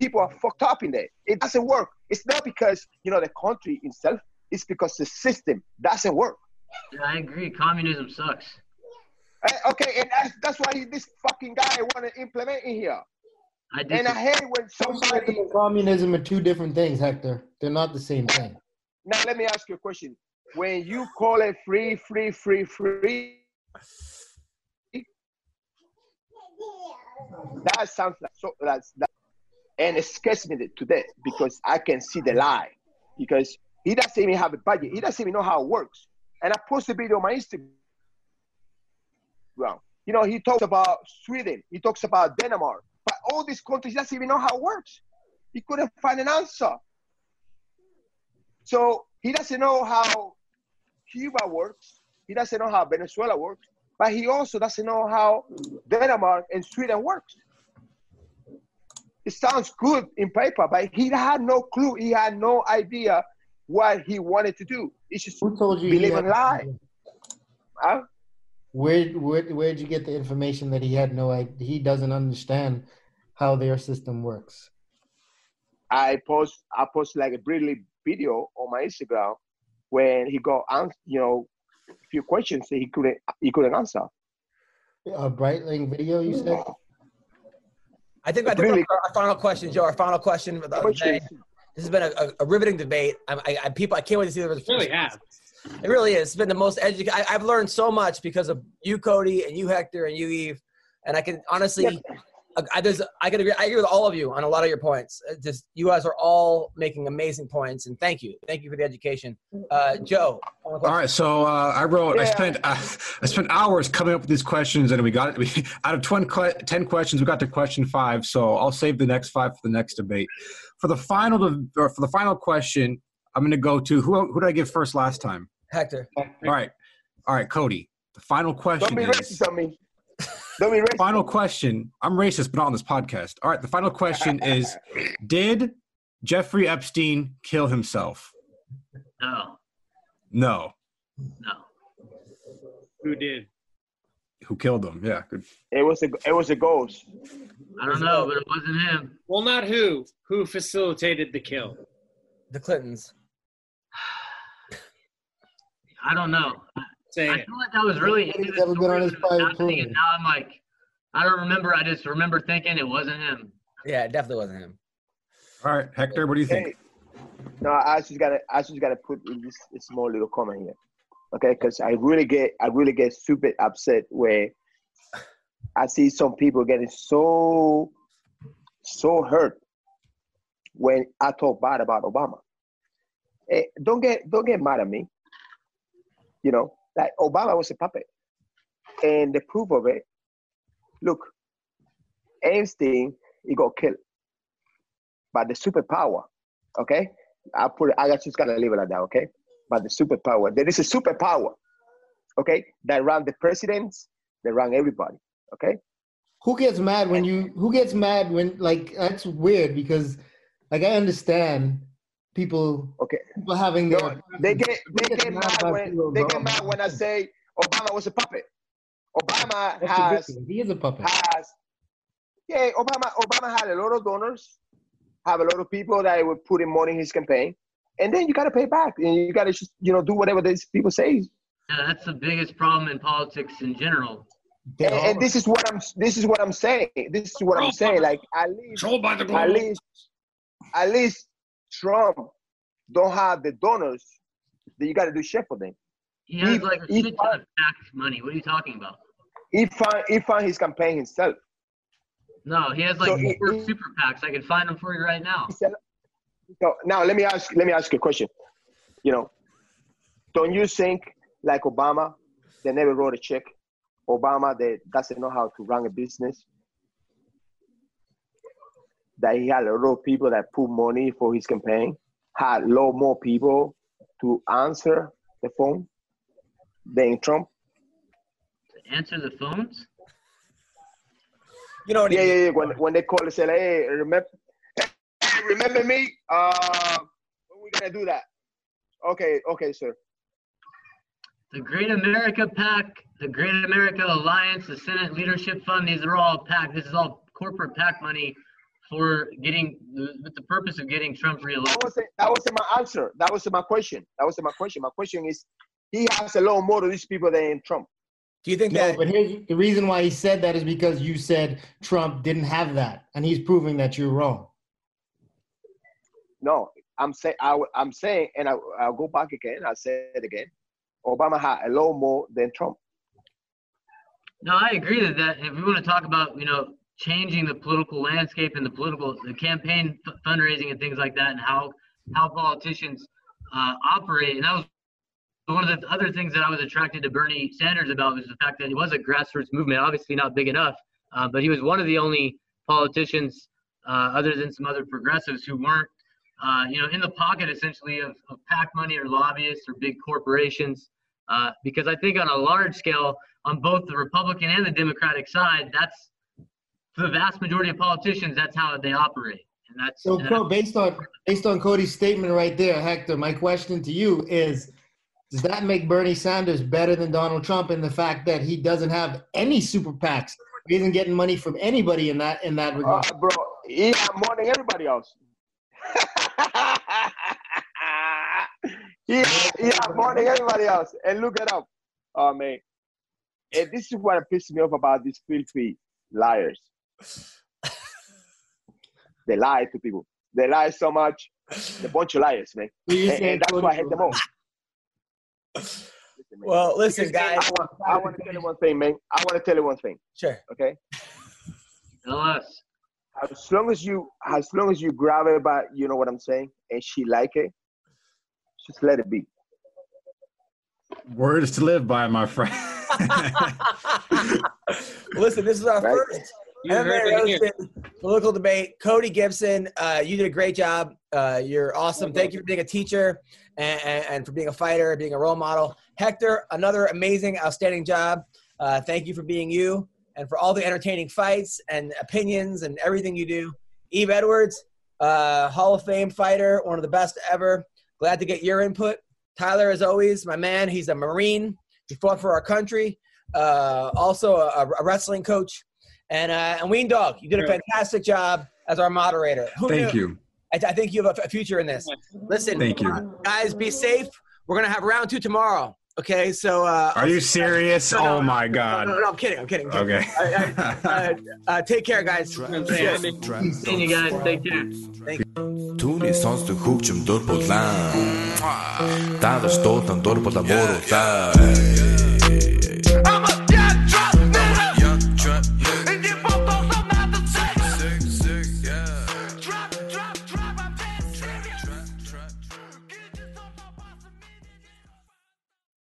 people are fucked up in there. It doesn't work. It's not because you know the country itself. It's because the system doesn't work. Yeah, I agree. Communism sucks. Uh, Okay, and that's, that's why this fucking guy want to implement in here. I And. I hate when Socialism somebody. and communism are two different things, Hector. They're not the same thing. Now let me ask you a question. When you call it free, free, free, free, that sounds like so. That's that, and it scares me to death because I can see the lie. Because he doesn't even have a budget. He doesn't even know how it works. And I post a video on my Instagram. Well, you know, he talks about Sweden. He talks about Denmark. But all these countries he doesn't even know how it works. He couldn't find an answer. So he doesn't know how Cuba works. He doesn't know how Venezuela works. But he also doesn't know how Denmark and Sweden works. it sounds good in paper, but he had no clue. He had no idea what he wanted to do. He just Who told you? he believe had in no lie. Huh? Where where where'd you get the information that he had no idea? He doesn't understand how their system works. I post I post like a brilliant video on my Instagram when he got ans- you know a few questions that he couldn't he couldn't answer. A Breitling video, you said? I think I think Really? our, our final question, Joe. Our final question for the other day. This has been a, a, a riveting debate. I, I, I people, I can't wait to see the Really have. It really is. It's been the most educated. I've learned so much because of you, Cody, and you, Hector, and you, Yves. And I can honestly, I, I, there's, I can agree. I agree with all of you on a lot of your points. Just you guys are all making amazing points, and thank you, thank you for the education, uh, Joe. final All question. right, so uh, I wrote. I spent uh, I spent hours coming up with these questions, and we got it. We, *laughs* out of 20, 10 questions, we got to question five. So I'll save the next five for the next debate. For the final, or for the final question, I'm going to go to who? Who did I give first last time? Hector. All right, all right, Cody. The final question. Don't question be is. racist on me. Don't be racist. Final question. I'm racist, but not on this podcast. All right, the final question *laughs* is: Did Jeffrey Epstein kill himself? No, No. no. Who did? Who killed him? Yeah, good. It was a it was a ghost. I don't know, but it wasn't him. Well, not who. Who facilitated the kill? The Clintons. *sighs* I don't know. Say I it. feel like I was really into He's this never been story on his when it was private and now I'm like, I don't remember. I just remember thinking it wasn't him. Yeah, it definitely wasn't him. All right, Hector, what do you think? Hey, no, I just gotta I just gotta put in this small little comment here, okay? Because I really get I really get super upset where I see some people getting so so hurt when I talk bad about Obama. Hey, don't get don't get mad at me. You know, like Obama was a puppet, and the proof of it. Look, Epstein he got killed by the superpower. Okay, I put it, I just gotta leave it like that. Okay, by the superpower. There is a superpower. Okay, that run the presidents, they run everybody. Okay, Who gets mad when you? Who gets mad when? Like that's weird because, like, I understand people okay. people having No, their. they get they gets get mad mad when people they get mad when I say Obama was a puppet. Obama That's has. He is a puppet. has yeah Obama Obama had a lot of donors, have a lot of people that were putting money in his campaign, and then you gotta pay back and you gotta just you know do whatever these people say. Yeah, that's the biggest problem in politics in general. And, and this is what I'm this is what I'm saying. This is what I'm saying. Like at least by the at least at least Trump don't have the donors that you got to do shit for them. He has He- like a he- shit ton of tax money. What are you talking about? He find he find his campaign himself. No, he has like So he- four he- super PACs. I can find them for you right now. He said- So now let me ask let me ask you a question. You know, don't you think like Obama, they never wrote a check? Obama that doesn't know how to run a business. That he had a lot of people that put money for his campaign, had a lot more people to answer the phone than Trump. To answer the phones. You know what? Yeah, he, yeah, yeah. When when they call and say, "Hey, remember, hey, remember me? Uh, when we gonna do that?" Okay, okay, sir. The Great America PAC, the Great America Alliance, the Senate Leadership Fund. These are all PAC. This is all corporate PAC money for getting with the purpose of getting Trump That reelected. wasn't that wasn't my answer. That wasn't my question. That wasn't my question. My question is, he has a lot more to these people than Trump. do you think No, that? but here's the reason why he said that is because you said Trump didn't have that, and he's proving that you're wrong. No, I'm saying I, am saying, and I, I'll go back again. I say it again. Obama had a lot more than Trump. No, I agree that that if we want to talk about you know changing the political landscape and the political the campaign f- fundraising and things like that and how how politicians uh, operate and that was one of the other things that I was attracted to Bernie Sanders about was the fact that he was a grassroots movement obviously not big enough uh, but he was one of the only politicians uh, other than some other progressives who weren't uh, you know in the pocket essentially of, of PAC money or lobbyists or big corporations uh, because I think on a large scale on both the Republican and the Democratic side, that's for the vast majority of politicians, that's how they operate, and that's So, and Co- based on based on Cody's statement right there, Hector, my question to you is: Does that make Bernie Sanders better than Donald Trump in the fact that he doesn't have any super PACs? He isn't getting money from anybody in that in that regard. Uh, bro, he have more than everybody else. He, he have more than everybody else. And look it up. Oh, man. And this is what pisses me off about these filthy liars. *laughs* they lie to people. They lie so much. They're a bunch of liars, man. And, and that's why I hate them all. Listen. Well, listen, guys. I want, I want to tell you one thing, man. I want to tell you one thing, Sure. okay? tell us. As long as you, as long as you grab it by, you know what I'm saying, and she like it, just let it be. Words to live by, my friend. *laughs* Listen, this is our Right. first You heard MMA it here. roasted political debate. Cody Gibson, uh, you did a great job. Uh, you're awesome. Thank you for being a teacher and, and, and for being a fighter, being a role model. Hector, another amazing, outstanding job. Uh, thank you for being you and for all the entertaining fights and opinions and everything you do. Yves Edwards, uh, Hall of Fame fighter, one of the best ever. Glad to get your input. Tyler, as always, my man. He's a Marine. He fought for our country. Uh, also a, a wrestling coach. And uh, and Ween Dog, you did a fantastic job as our moderator. Who Thank knew? you. I, I think you have a, a future in this. Listen, Thank you. guys, be safe. We're gonna have round two tomorrow. Okay, so uh, Are you serious? No, no, Oh my no, God. no, no, I'm kidding. I'm kidding. I'm kidding. Okay. I- I- uh, uh, take care, guys. Seeing you guys. Take care. Түүний сонсдог хөгжим дур булаан. Даадаш дуудан дур булаа мууруулаа.